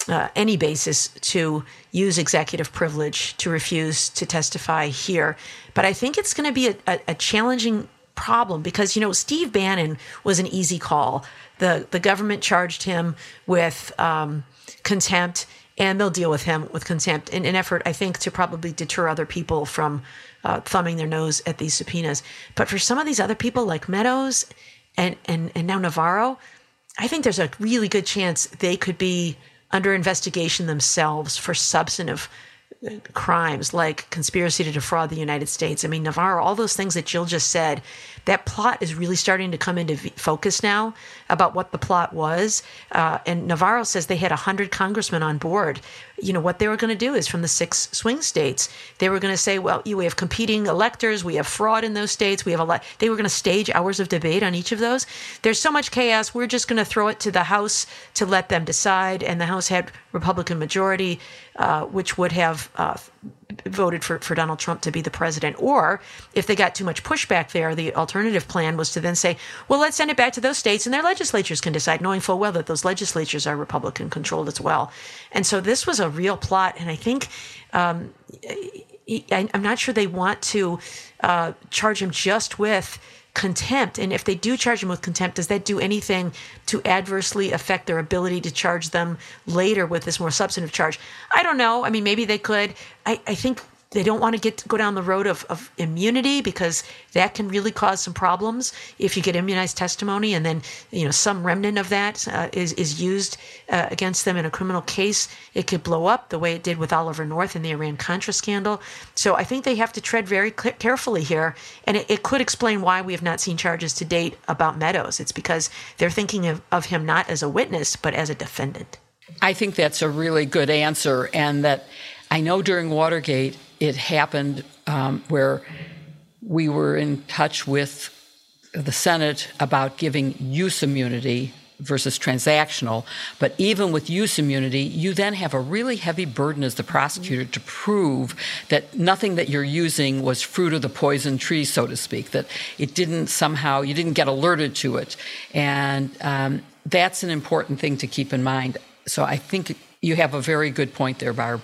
uh, any basis to use executive privilege to refuse to testify here. But I think it's going to be a, a, a challenging problem because you know Steve Bannon was an easy call. the The government charged him with um, contempt, and they'll deal with him with contempt in an effort, I think, to probably deter other people from uh, thumbing their nose at these subpoenas. But for some of these other people, like Meadows and and and now Navarro, I think there's a really good chance they could be under investigation themselves for substantive crimes like conspiracy to defraud the United States. I mean, Navarro, all those things that Jill just said, that plot is really starting to come into focus now about what the plot was. Uh, and Navarro says they had 100 congressmen on board. You know, what they were going to do is from the six swing states, they were going to say, well, we have competing electors, we have fraud in those states, we have a lot. They were going to stage hours of debate on each of those. There's so much chaos, we're just going to throw it to the House to let them decide. And the House had Republican majority, uh, which would have uh, voted for, for Donald Trump to be the president. Or if they got too much pushback there, the alternative plan was to then say, well, let's send it back to those states and their legislatures can decide, knowing full well that those legislatures are Republican controlled as well. And so this was a real plot. And I think. Um, I, I'm not sure they want to uh, charge him just with contempt. And if they do charge them with contempt, does that do anything to adversely affect their ability to charge them later with this more substantive charge? I don't know. I mean, maybe they could. I, I think they don't want to get to go down the road of, of immunity because that can really cause some problems if you get immunized testimony and then you know some remnant of that uh, is is used uh, against them in a criminal case. It could blow up the way it did with Oliver North in the Iran Contra scandal. So I think they have to tread very carefully here and it, it, could explain why we have not seen charges to date about Meadows. It's because they're thinking of, of him not as a witness but as a defendant. I think that's a really good answer and that I know during Watergate it happened um, where we were in touch with the Senate about giving use immunity versus transactional. But even with use immunity, you then have a really heavy burden as the prosecutor to prove that nothing that you're using was fruit of the poison tree, so to speak, that it didn't somehow, you didn't get alerted to it. And um, that's an important thing to keep in mind. So I think you have a very good point there, Barb.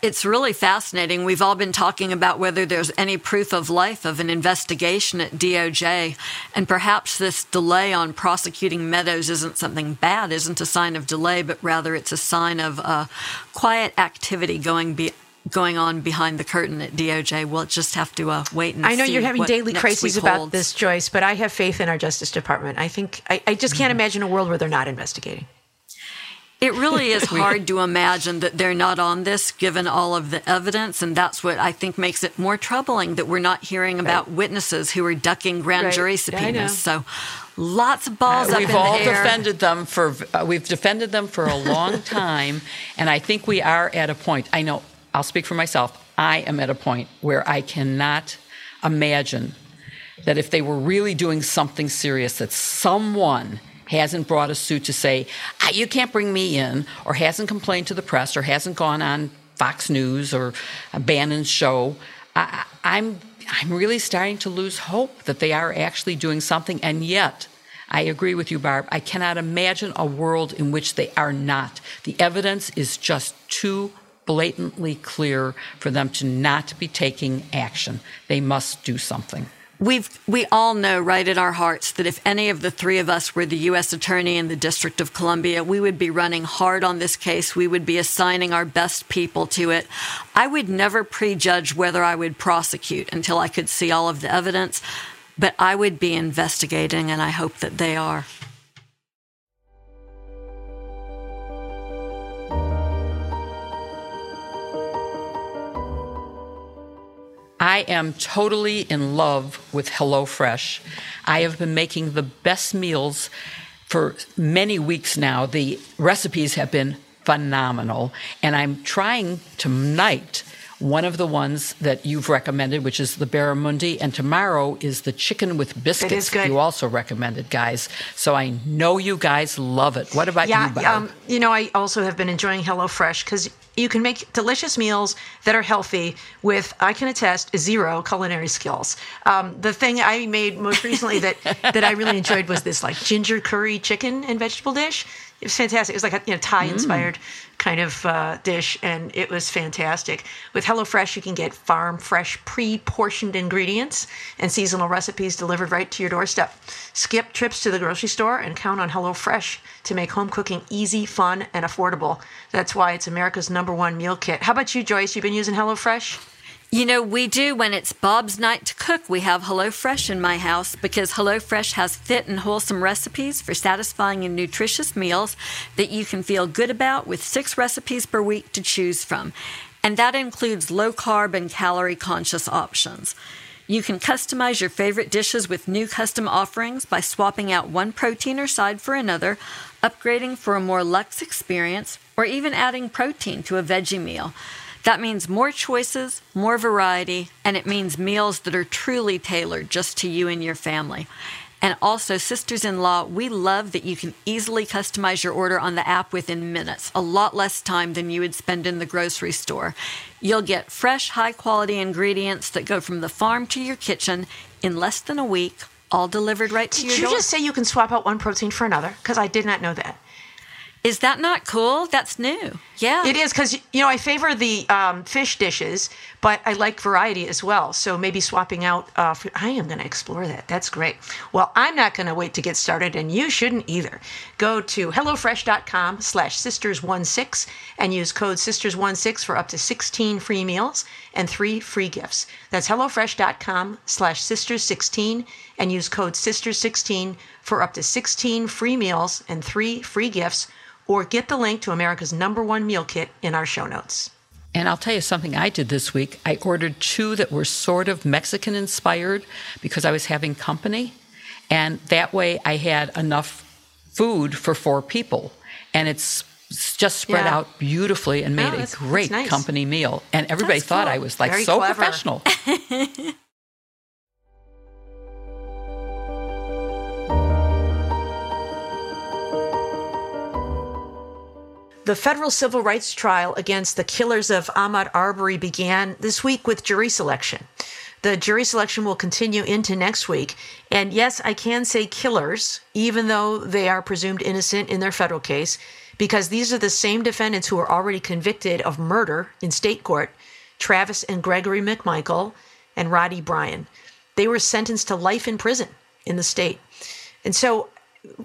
It's really fascinating. We've all been talking about whether there's any proof of life of an investigation at DOJ, and perhaps this delay on prosecuting Meadows isn't something bad, isn't a sign of delay, but rather it's a sign of uh, quiet activity going be- going on behind the curtain at DOJ. We'll just have to uh, wait and see I know you're having daily crises about this, Joyce, but I have faith in our Justice Department. I think I, I just can't mm-hmm. imagine a world where they're not investigating. It really is *laughs* hard to imagine that they're not on this given all of the evidence. And that's what I think makes it more troubling that we're not hearing about right. witnesses who are ducking grand right. jury subpoenas. So lots of balls uh, up we've all defended them for uh, we've defended them for a long *laughs* time and i think we are at a point i know i'll speak for myself i am at a point where i cannot imagine that if they were really doing something serious that someone hasn't brought a suit to say, ah, you can't bring me in, or hasn't complained to the press, or hasn't gone on Fox News or Bannon's show, I, I'm, I'm really starting to lose hope that they are actually doing something. And yet, I agree with you, Barb. I cannot imagine a world in which they are not. The evidence is just too blatantly clear for them to not be taking action. They must do something we've we all know right in our hearts that if any of the three of us were the U.S. attorney in the District of Columbia, we would be running hard on this case. We would be assigning our best people to it. I would never prejudge whether I would prosecute until I could see all of the evidence, but I would be investigating, and I hope that they are. I am totally in love with HelloFresh. I have been making the best meals for many weeks now. The recipes have been phenomenal, and I'm trying tonight one of the ones that you've recommended, which is the barramundi, and tomorrow is the chicken with biscuits. It is good. You also recommended, guys. So I know you guys love it. What about yeah, you, Barb? Um, you know, I also have been enjoying HelloFresh because you can make delicious meals that are healthy with, I can attest, zero culinary skills. Um, the thing I made most recently that, that I really enjoyed was this like ginger curry chicken and vegetable dish. It was fantastic. It was like a you know, Thai inspired mm. kind of uh, dish, and it was fantastic. With HelloFresh, you can get farm fresh, pre portioned ingredients and seasonal recipes delivered right to your doorstep. Skip trips to the grocery store and count on HelloFresh to make home cooking easy, fun, and affordable. That's why it's America's number one meal kit. How about you, Joyce? You've been using HelloFresh? You know, we do when it's Bob's night to cook. We have HelloFresh in my house because HelloFresh has fit and wholesome recipes for satisfying and nutritious meals that you can feel good about with six recipes per week to choose from. And that includes low carb and calorie conscious options. You can customize your favorite dishes with new custom offerings by swapping out one protein or side for another, upgrading for a more luxe experience, or even adding protein to a veggie meal. That means more choices, more variety, and it means meals that are truly tailored just to you and your family. And also, sisters in law, we love that you can easily customize your order on the app within minutes, a lot less time than you would spend in the grocery store. You'll get fresh, high quality ingredients that go from the farm to your kitchen in less than a week, all delivered right to Did your door. Did you just say you can swap out one protein for another? Because I did not know that. Is that not cool? That's new. Yeah. It is because, you know, I favor the um, fish dishes, but I like variety as well. So maybe swapping out, uh, for, I am going to explore that. That's great. Well, I'm not going to wait to get started, and you shouldn't either. Go to HelloFresh.com slash Sisters16 and use code Sisters16 for up to 16 free meals and three free gifts. That's HelloFresh.com slash Sisters16 and use code Sisters16 for up to 16 free meals and three free gifts or get the link to America's number one meal kit in our show notes. And I'll tell you something I did this week. I ordered two that were sort of Mexican inspired because I was having company. And that way I had enough food for four people. And it's just spread yeah. out beautifully and made oh, a great nice. company meal. And everybody that's thought cool. I was like Very so clever. professional. *laughs* The federal civil rights trial against the killers of Ahmaud Arbery began this week with jury selection. The jury selection will continue into next week. And yes, I can say killers, even though they are presumed innocent in their federal case, because these are the same defendants who were already convicted of murder in state court Travis and Gregory McMichael and Roddie Bryan. They were sentenced to life in prison in the state. And so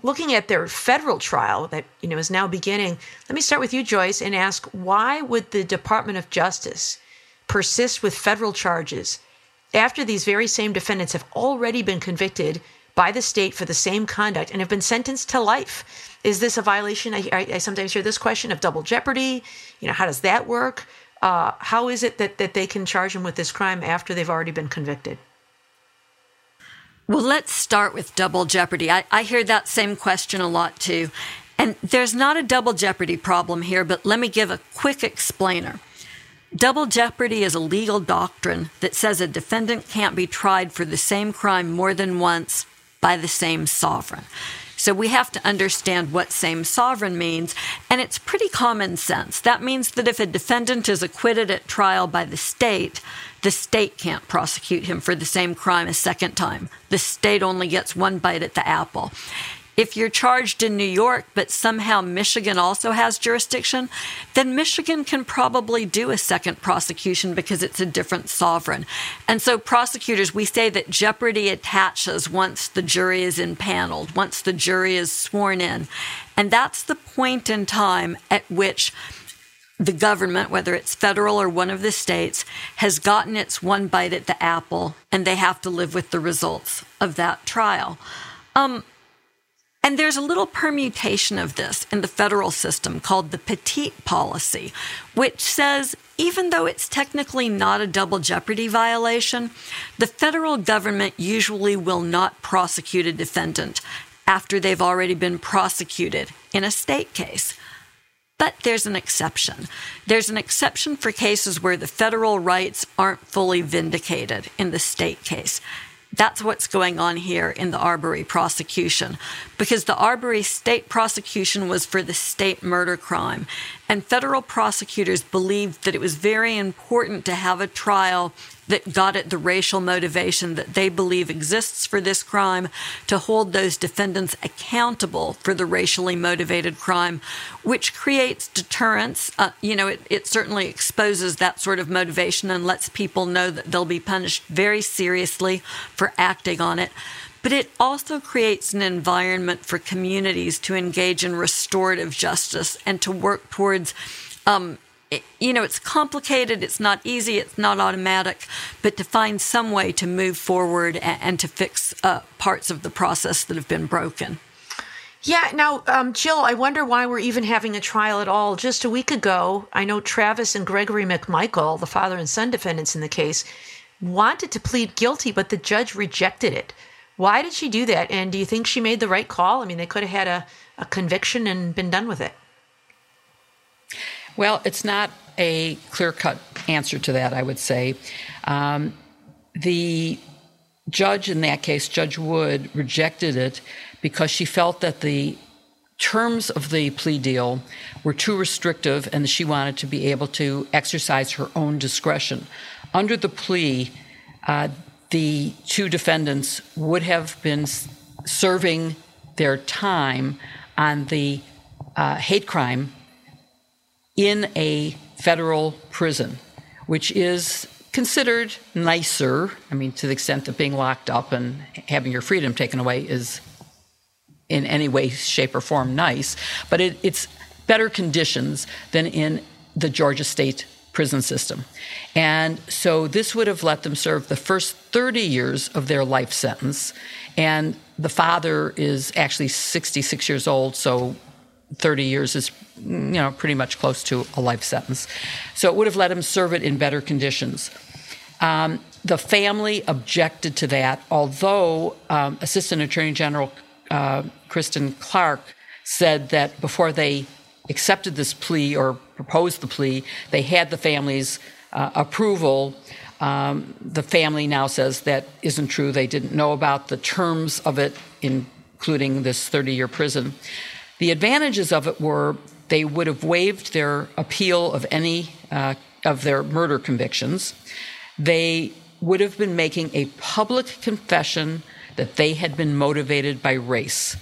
looking at their federal trial that you know is now beginning, let me start with you, Joyce, and ask why would the Department of Justice persist with federal charges after these very same defendants have already been convicted by the state for the same conduct and have been sentenced to life. Is this a violation? I, I, I sometimes hear this question of double jeopardy. You know, how does that work? Uh, how is it that, that they can charge them with this crime after they've already been convicted? Well, let's start with double jeopardy. I, I hear that same question a lot too. And there's not a double jeopardy problem here, but let me give a quick explainer. Double jeopardy is a legal doctrine that says a defendant can't be tried for the same crime more than once by the same sovereign. So we have to understand what same sovereign means, and it's pretty common sense. That means that if a defendant is acquitted at trial by the state, the state can't prosecute him for the same crime a second time. The state only gets one bite at the apple. If you're charged in New York, but somehow Michigan also has jurisdiction, then Michigan can probably do a second prosecution because it's a different sovereign. And so, prosecutors, we say that jeopardy attaches once the jury is impaneled, once the jury is sworn in. And that's the point in time at which the government, whether it's federal or one of the states, has gotten its one bite at the apple, and they have to live with the results of that trial. Um, and there's a little permutation of this in the federal system called the Petite policy, which says even though it's technically not a double jeopardy violation, the federal government usually will not prosecute a defendant after they've already been prosecuted in a state case. But there's an exception. There's an exception for cases where the federal rights aren't fully vindicated in the state case. That's what's going on here in the Arbery prosecution. Because the Arbery state prosecution was for the state murder crime. And federal prosecutors believed that it was very important to have a trial that got at the racial motivation that they believe exists for this crime to hold those defendants accountable for the racially motivated crime, which creates deterrence. Uh, you know, it, it certainly exposes that sort of motivation and lets people know that they'll be punished very seriously for acting on it but it also creates an environment for communities to engage in restorative justice and to work towards um, you know, it's complicated, it's not easy, it's not automatic, but to find some way to move forward and, and to fix uh, parts of the process that have been broken. Yeah, now, um, Jill, I wonder why we're even having a trial at all. Just a week ago, I know Travis and Gregory McMichael, the father and son defendants in the case, wanted to plead guilty, but the judge rejected it. Why did she do that? And do you think she made the right call? I mean, they could have had a, a conviction and been done with it. Well, it's not a clear cut answer to that, I would say. Um, the judge in that case, Judge Wood, rejected it because she felt that the terms of the plea deal were too restrictive and she wanted to be able to exercise her own discretion. Under the plea, uh, the two defendants would have been serving their time on the uh, hate crime in a federal prison, which is considered nicer. I mean, to the extent that being locked up and having your freedom taken away is in any way, shape, or form nice, but it, it's better conditions than in the Georgia state prison system. And so this would have let them serve the first 30 years of their life sentence. And the father is actually 66 years old, so 30 years is you know pretty much close to a life sentence so it would have let him serve it in better conditions um, the family objected to that although um, assistant attorney general uh, kristen Clarke said that before they accepted this plea or proposed the plea. They had the family's uh, approval. Um, the family now says that isn't true. They didn't know about the terms of it including this 30 year prison. The advantages of it were they would have waived their appeal of any uh, of their murder convictions. They would have been making a public confession that they had been motivated by race.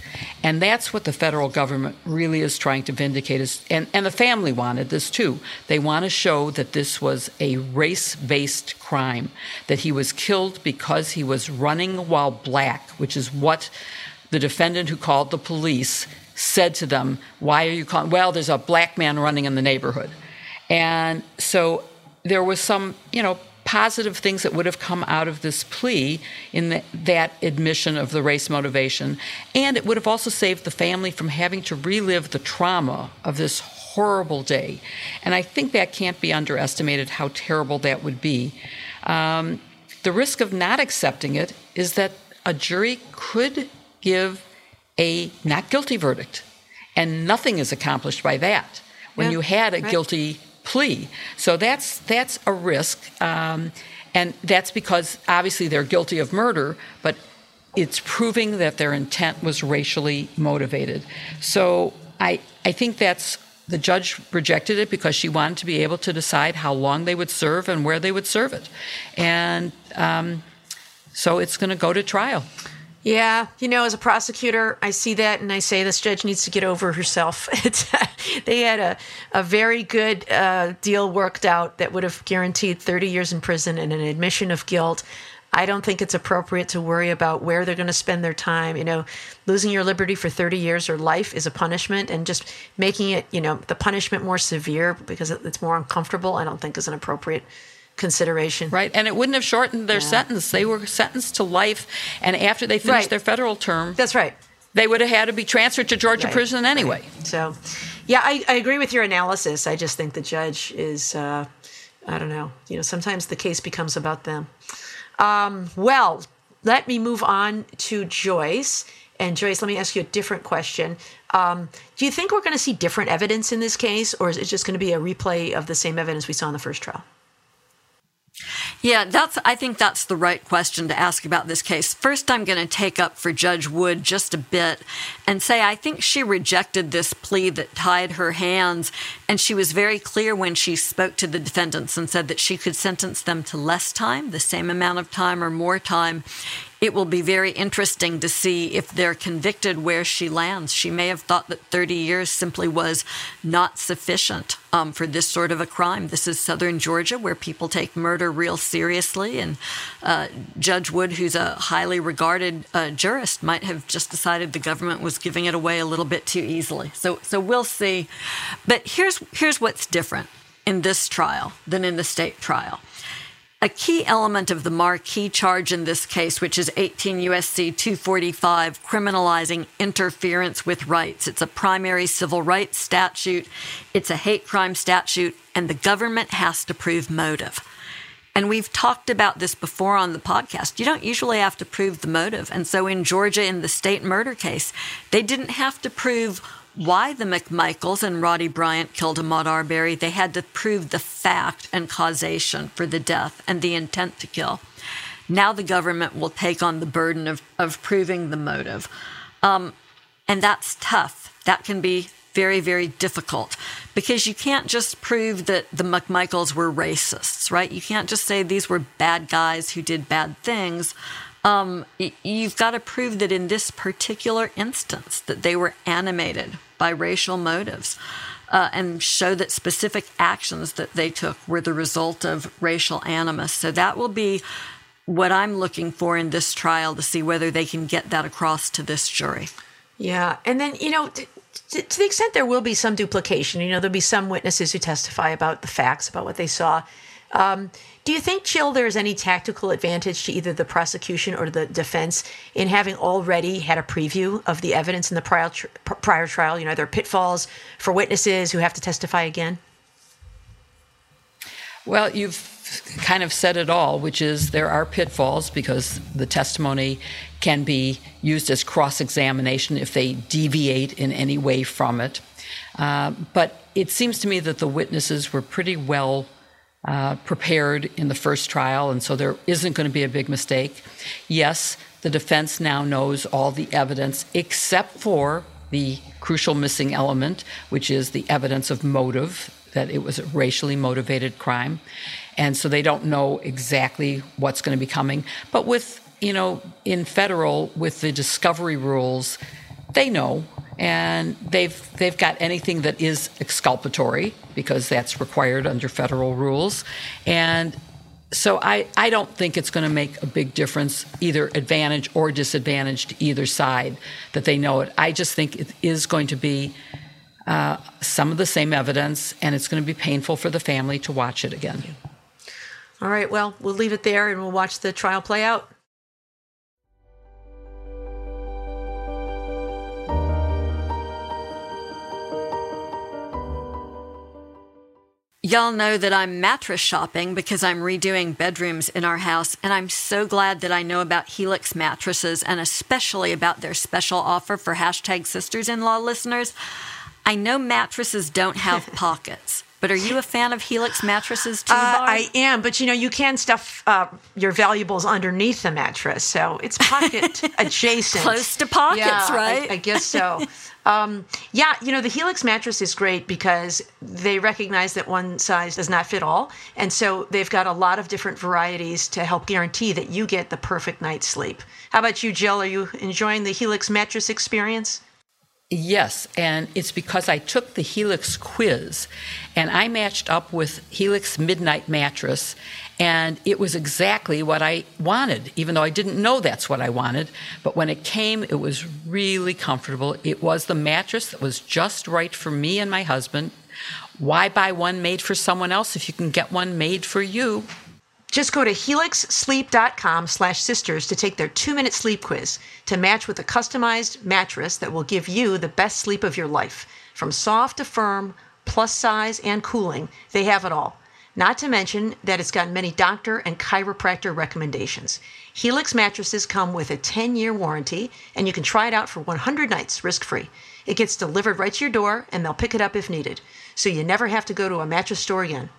And that's what the federal government really is trying to vindicate. Is, and, and the family wanted this too. They want to show that this was a race based crime, that he was killed because he was running while black, which is what the defendant who called the police said to them, Why are you calling? Well, there's a black man running in the neighborhood. And so there was some, you know, positive things that would have come out of this plea in the, that admission of the race motivation. And it would have also saved the family from having to relive the trauma of this horrible day. And I think that can't be underestimated how terrible that would be. Um, the risk of not accepting it is that a jury could give a not guilty verdict, and nothing is accomplished by that when yeah, you had a right. guilty plea. So that's that's a risk, um, and that's because obviously they're guilty of murder, but it's proving that their intent was racially motivated. So I I think that's the judge rejected it because she wanted to be able to decide how long they would serve and where they would serve it, and um, so it's going to go to trial. Yeah, you know, as a prosecutor, I see that and I say this judge needs to get over herself. *laughs* they had a, a very good uh, deal worked out that would have guaranteed 30 years in prison and an admission of guilt. I don't think it's appropriate to worry about where they're going to spend their time. You know, losing your liberty for 30 years or life is a punishment, and just making it, you know, the punishment more severe because it's more uncomfortable, I don't think is an appropriate consideration. Right, and it wouldn't have shortened their yeah. sentence. They were sentenced to life, and after they finished right. their federal term, that's right. They would have had to be transferred to Georgia right. prison anyway. Right. So, yeah, I, I, agree with your analysis. I just think the judge is, uh, I don't know, you know, sometimes the case becomes about them. Um, well, let me move on to Joyce. And Joyce, let me ask you a different question. Um, do you think we're going to see different evidence in this case, or is it just going to be a replay of the same evidence we saw in the first trial? Yeah, that's I think that's the right question to ask about this case. First, I'm going to take up for Judge Wood just a bit and say I think she rejected this plea that tied her hands and she was very clear when she spoke to the defendants and said that she could sentence them to less time, the same amount of time or more time it will be very interesting to see if they're convicted where she lands. She may have thought that 30 years simply was not sufficient um, for this sort of a crime. This is southern Georgia where people take murder real seriously. And uh, Judge Wood, who's a highly regarded uh, jurist, might have just decided the government was giving it away a little bit too easily. So, so we'll see. But here's, here's what's different in this trial than in the state trial. A key element of the marquee charge in this case, which is 18 USC 245, criminalizing interference with rights. It's a primary civil rights statute, it's a hate crime statute, and the government has to prove motive. And we've talked about this before on the podcast. You don't usually have to prove the motive. And so in Georgia, in the state murder case, they didn't have to prove why the McMichaels and Roddie Bryan killed Ahmaud Arbery, they had to prove the fact and causation for the death and the intent to kill. Now the government will take on the burden of, of proving the motive. Um, and that's tough. That can be very, very difficult because you can't just prove that the McMichaels were racists, right? You can't just say these were bad guys who did bad things um, you've got to prove that in this particular instance that they were animated by racial motives uh, and show that specific actions that they took were the result of racial animus. So that will be what I'm looking for in this trial to see whether they can get that across to this jury. Yeah, and then you know. to the extent there will be some duplication, you know, there'll be some witnesses who testify about the facts, about what they saw. Um, do you think, Jill, there's any tactical advantage to either the prosecution or the defense in having already had a preview of the evidence in the prior, prior trial? You know, there are pitfalls for witnesses who have to testify again? Well, you've kind of said it all, which is there are pitfalls because the testimony can be used as cross examination if they deviate in any way from it. Uh, but it seems to me that the witnesses were pretty well uh, prepared in the first trial, and so there isn't going to be a big mistake. Yes, the defense now knows all the evidence except for the crucial missing element, which is the evidence of motive, that it was a racially motivated crime. And so they don't know exactly what's going to be coming. But with, you know, in federal, with the discovery rules, they know and they've they've got anything that is exculpatory because that's required under federal rules. And so I, I don't think it's going to make a big difference either advantage or disadvantage to either side that they know it. I just think it is going to be uh, some of the same evidence and it's going to be painful for the family to watch it again. All right, well, we'll leave it there and we'll watch the trial play out. Y'all know that I'm mattress shopping because I'm redoing bedrooms in our house, and I'm so glad that I know about Helix mattresses and especially about their special offer for hashtag sisters in law listeners. I know mattresses don't have *laughs* pockets. But are you a fan of Helix mattresses too? Uh, I am, but you know you can stuff uh, your valuables underneath the mattress, so it's pocket *laughs* adjacent, close to pockets, yeah, right? I, I guess so. *laughs* um, yeah, you know the Helix mattress is great because they recognize that one size does not fit all, and so they've got a lot of different varieties to help guarantee that you get the perfect night's sleep. How about you, Jill? Are you enjoying the Helix mattress experience? Yes, and it's because I took the Helix quiz and I matched up with Helix Midnight Mattress, and it was exactly what I wanted, even though I didn't know that's what I wanted. But when it came, it was really comfortable. It was the mattress that was just right for me and my husband. Why buy one made for someone else if you can get one made for you? Just go to helixsleep.com slash sisters to take their two-minute sleep quiz to match with a customized mattress that will give you the best sleep of your life. From soft to firm, plus size, and cooling, they have it all. Not to mention that it's got many doctor and chiropractor recommendations. Helix mattresses come with a 10 year warranty, and you can try it out for 100 nights risk free. It gets delivered right to your door, and they'll pick it up if needed. So you never have to go to a mattress store again.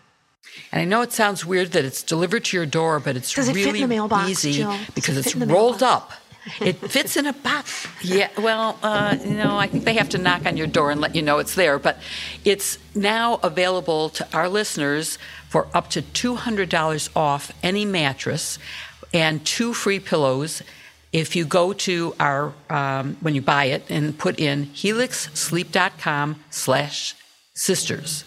And I know it sounds weird that it's delivered to your door, but it's it really easy Jill? because it it's fit in the rolled up. It fits in a box. Yeah, well, uh, you know, I think they have to knock on your door and let you know it's there. But it's now available to our listeners for up to $200 off any mattress and two free pillows if you go to our um, when you buy it and put in helixsleep.com slash sisters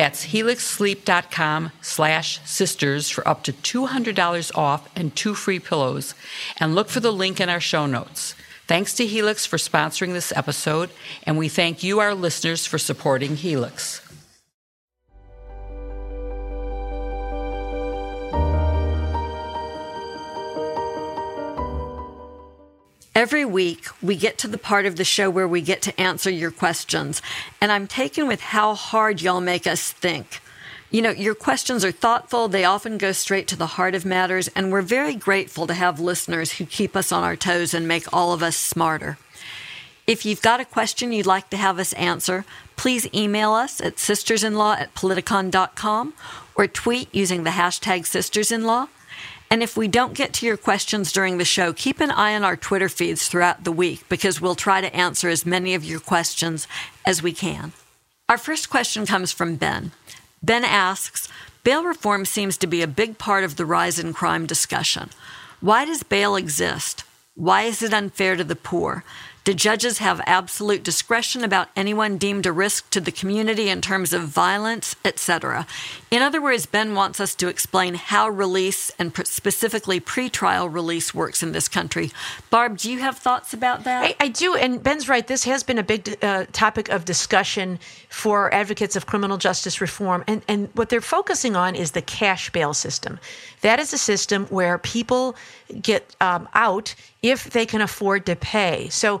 that's helixsleep.com slash sisters for up to $200 off and two free pillows. And look for the link in our show notes. Thanks to Helix for sponsoring this episode, and we thank you, our listeners, for supporting Helix. Every week, we get to the part of the show where we get to answer your questions, and I'm taken with how hard y'all make us think. You know, your questions are thoughtful, they often go straight to the heart of matters, and we're very grateful to have listeners who keep us on our toes and make all of us smarter. If you've got a question you'd like to have us answer, please email us at sistersinlaw at politicon.com or tweet using the hashtag sistersinlaw. And if we don't get to your questions during the show, keep an eye on our Twitter feeds throughout the week because we'll try to answer as many of your questions as we can. Our first question comes from Ben. Ben asks Bail reform seems to be a big part of the rise in crime discussion. Why does bail exist? Why is it unfair to the poor? Do judges have absolute discretion about anyone deemed a risk to the community in terms of violence, etc.? In other words, Ben wants us to explain how release and specifically pretrial release works in this country. Barb, do you have thoughts about that? I, I do, and Ben's right. This has been a big uh, topic of discussion for advocates of criminal justice reform, and and what they're focusing on is the cash bail system. That is a system where people get um, out if they can afford to pay. So,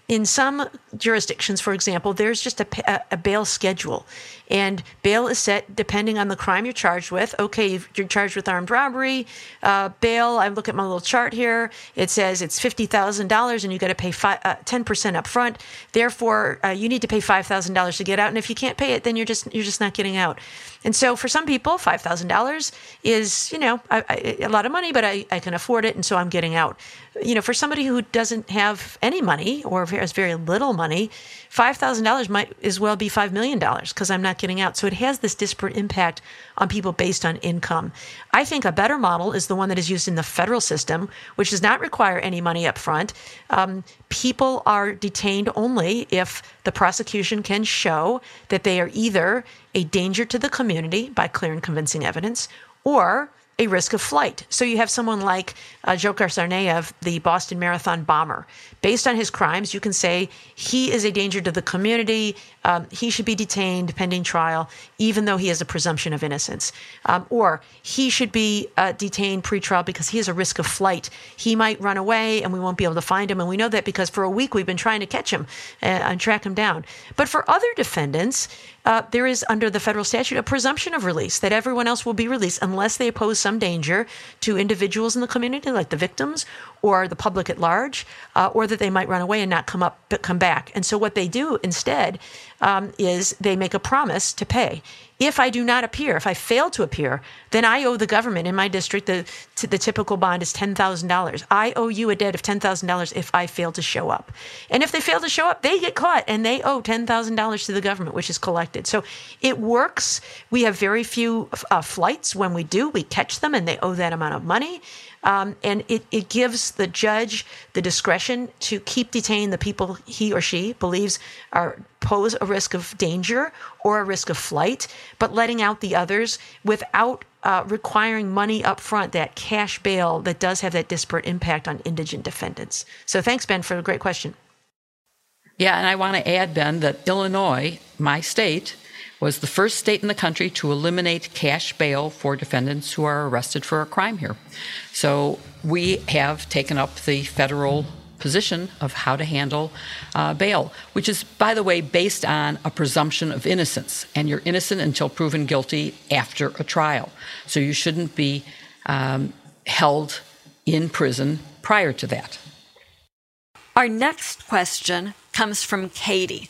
in some jurisdictions, for example, there's just a, pa- a bail schedule, and bail is set depending on the crime you're charged with. Okay, you're charged with armed robbery, uh, bail. I look at my little chart here. It says it's fifty thousand dollars, and you got to pay ten percent up front. Therefore, uh, you need to pay five thousand dollars to get out, and if you can't pay it, then you're just you're just not getting out. And so, for some people, five thousand dollars is you know I, I, a lot of money, but I, I can afford it, and so I'm getting out. You know, for somebody who doesn't have any money or has very little money, five thousand dollars might as well be five million dollars because I'm not getting out. So it has this disparate impact on people based on income. I think a better model is the one that is used in the federal system, which does not require any money up front. Um, people are detained only if the prosecution can show that they are either a danger to the community by clear and convincing evidence, or a risk of flight. So you have someone like uh, Dzhokhar Tsarnaev, the Boston Marathon bomber. Based on his crimes, you can say he is a danger to the community. Um, he should be detained pending trial, even though he has a presumption of innocence. Um, or he should be uh, detained pre-trial because he has a risk of flight. He might run away and we won't be able to find him. And we know that because for a week we've been trying to catch him uh, and track him down. But for other defendants, uh, there is under the federal statute a presumption of release that everyone else will be released unless they pose some danger to individuals in the community, like the victims or the public at large, uh, or that they might run away and not come up but come back. And so what they do instead um, is they make a promise to pay. If I do not appear, if I fail to appear, then I owe the government in my district the the typical bond is ten thousand dollars. I owe you a debt of ten thousand dollars if I fail to show up. And if they fail to show up, they get caught and they owe ten thousand dollars to the government, which is collected. So it works. We have very few uh, flights. When we do, we catch them and they owe that amount of money. Um, and it, it gives the judge the discretion to keep detaining the people he or she believes are pose a risk of danger or a risk of flight, but letting out the others without uh, requiring money up front, that cash bail that does have that disparate impact on indigent defendants. So thanks, Ben, for a great question. Yeah, and I want to add, Ben, that Illinois, my state, was the first state in the country to eliminate cash bail for defendants who are arrested for a crime here. So we have taken up the federal position of how to handle uh, bail, which is, by the way, based on a presumption of innocence. And you're innocent until proven guilty after a trial. So you shouldn't be um, held in prison prior to that. Our next question comes from Katie.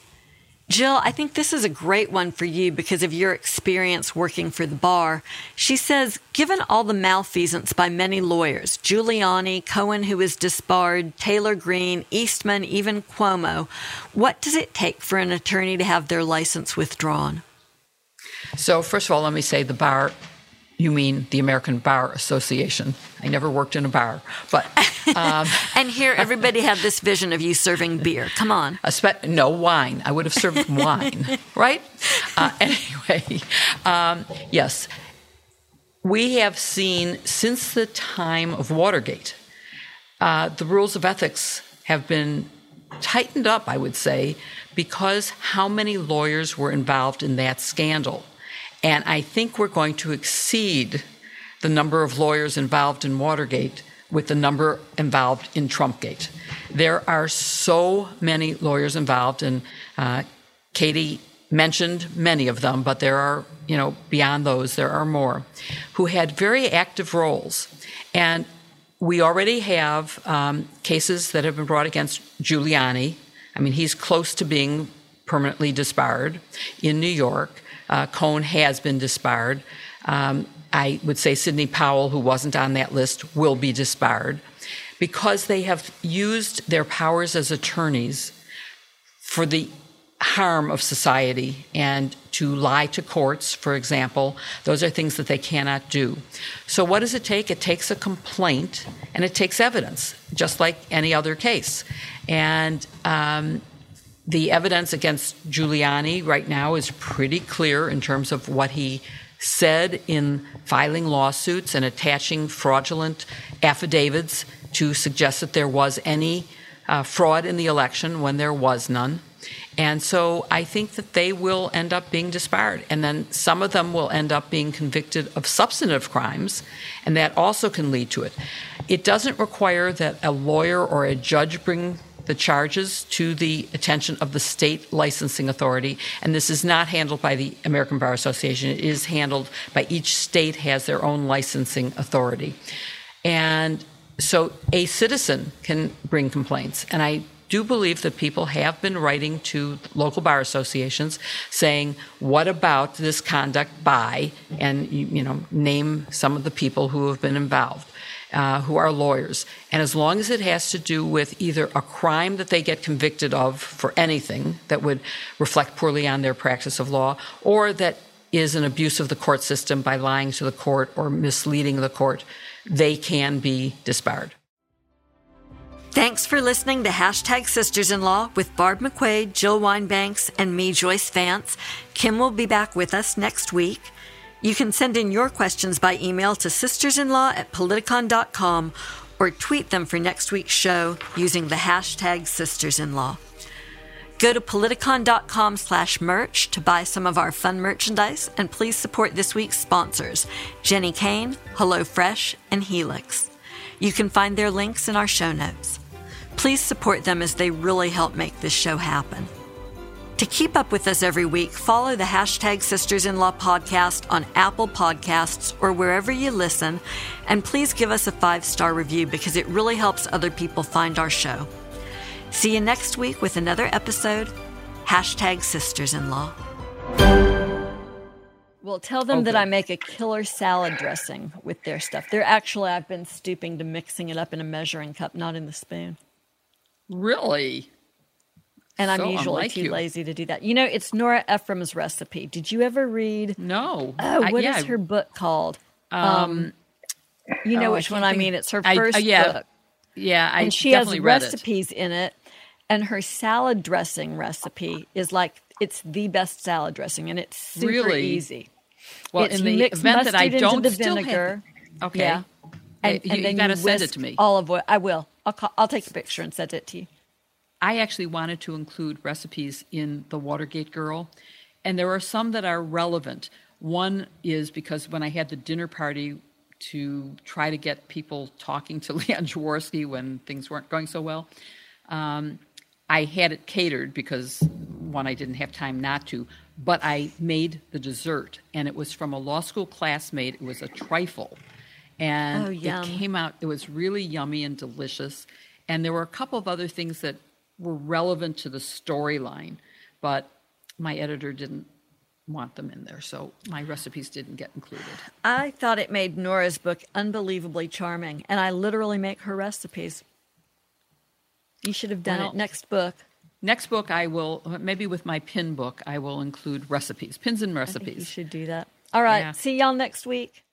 Jill, I think this is a great one for you because of your experience working for the bar. She says, given all the malfeasance by many lawyers, Giuliani, Cohen, who was disbarred, Taylor Greene, Eastman, even Cuomo, what does it take for an attorney to have their license withdrawn? So, first of all, let me say the bar you mean the American Bar Association. I never worked in a bar, but. Um, *laughs* and here, everybody had this vision of you serving beer. Come on. Spe- no wine. I would have served *laughs* wine, right? Uh, *laughs* anyway, um, yes. We have seen since the time of Watergate, uh, the rules of ethics have been tightened up, I would say, because how many lawyers were involved in that scandal. And I think we're going to exceed the number of lawyers involved in Watergate with the number involved in Trumpgate. There are so many lawyers involved, and uh, Katie mentioned many of them, but there are, you know, beyond those, there are more, who had very active roles. And we already have um, cases that have been brought against Giuliani. I mean, he's close to being permanently disbarred in New York. Uh, Cohen has been disbarred. Um, I would say Sidney Powell, who wasn't on that list, will be disbarred because they have used their powers as attorneys for the harm of society and to lie to courts, for example. Those are things that they cannot do. So, what does it take? It takes a complaint and it takes evidence, just like any other case. And um, the evidence against Giuliani right now is pretty clear in terms of what he said in filing lawsuits and attaching fraudulent affidavits to suggest that there was any uh, fraud in the election when there was none. And so I think that they will end up being disbarred. And then some of them will end up being convicted of substantive crimes, and that also can lead to it. It doesn't require that a lawyer or a judge bring the charges to the attention of the state licensing authority. And this is not handled by the American Bar Association. It is handled by each state has their own licensing authority. And so a citizen can bring complaints. And I do believe that people have been writing to local bar associations saying, what about this conduct by, and you, know, name some of the people who have been involved uh, who are lawyers. And as long as it has to do with either a crime that they get convicted of for anything that would reflect poorly on their practice of law, or that is an abuse of the court system by lying to the court or misleading the court, they can be disbarred. Thanks for listening to Hashtag Sisters in Law with Barb McQuade, Jill Wine-Banks, and me, Joyce Vance. Kim will be back with us next week. You can send in your questions by email to sistersinlaw at politicon.com or tweet them for next week's show using the hashtag sistersinlaw. Go to politicon.com slash merch to buy some of our fun merchandise and please support this week's sponsors, Jenni Kayne, HelloFresh, and Helix. You can find their links in our show notes. Please support them as they really help make this show happen. To keep up with us every week, follow the hashtag Sisters in Law podcast on Apple Podcasts or wherever you listen, and please give us a five star review because it really helps other people find our show. See you next week with another episode. Hashtag Sisters in Law. Well, tell them oh, that I make a killer salad dressing with their stuff. They're actually, I've been stooping to mixing it up in a measuring cup, not in the spoon. Really? And I'm usually too you. lazy to do that. You know, it's Nora Ephron's recipe. Did you ever read? No. Oh, I- what is yeah, her book called? Um, you know oh, I which one can't I mean. It's her I- uh, first yeah, book, Yeah, I and she has recipes in it. And her salad dressing recipe is like it's the best salad dressing, and it's super Really? easy. Well, it's in the event that I don't the still have- vinegar. Okay. Yeah. And, you, and then got to you send it to me. Olive oil. I will. I'll, call, I'll take a picture and send it to you. I actually wanted to include recipes in the Watergate Girl, and there are some that are relevant. One is because when I had the dinner party to try to get people talking to *laughs* Leon Jaworski when things weren't going so well, um, I had it catered because one, I didn't have time not to, but I made the dessert, and it was from a law school classmate. It was a trifle, and Oh, it came out. It was really yummy and delicious, and there were a couple of other things that were relevant to the storyline, but my editor didn't want them in there, so my recipes didn't get included. I thought it made Nora's book unbelievably charming, and I literally make her recipes. You should have done Well, it. Next book. Next book, I will maybe with my pin book, I will include recipes, pins and think you recipes. should do that. All right. Yeah. See y'all next week.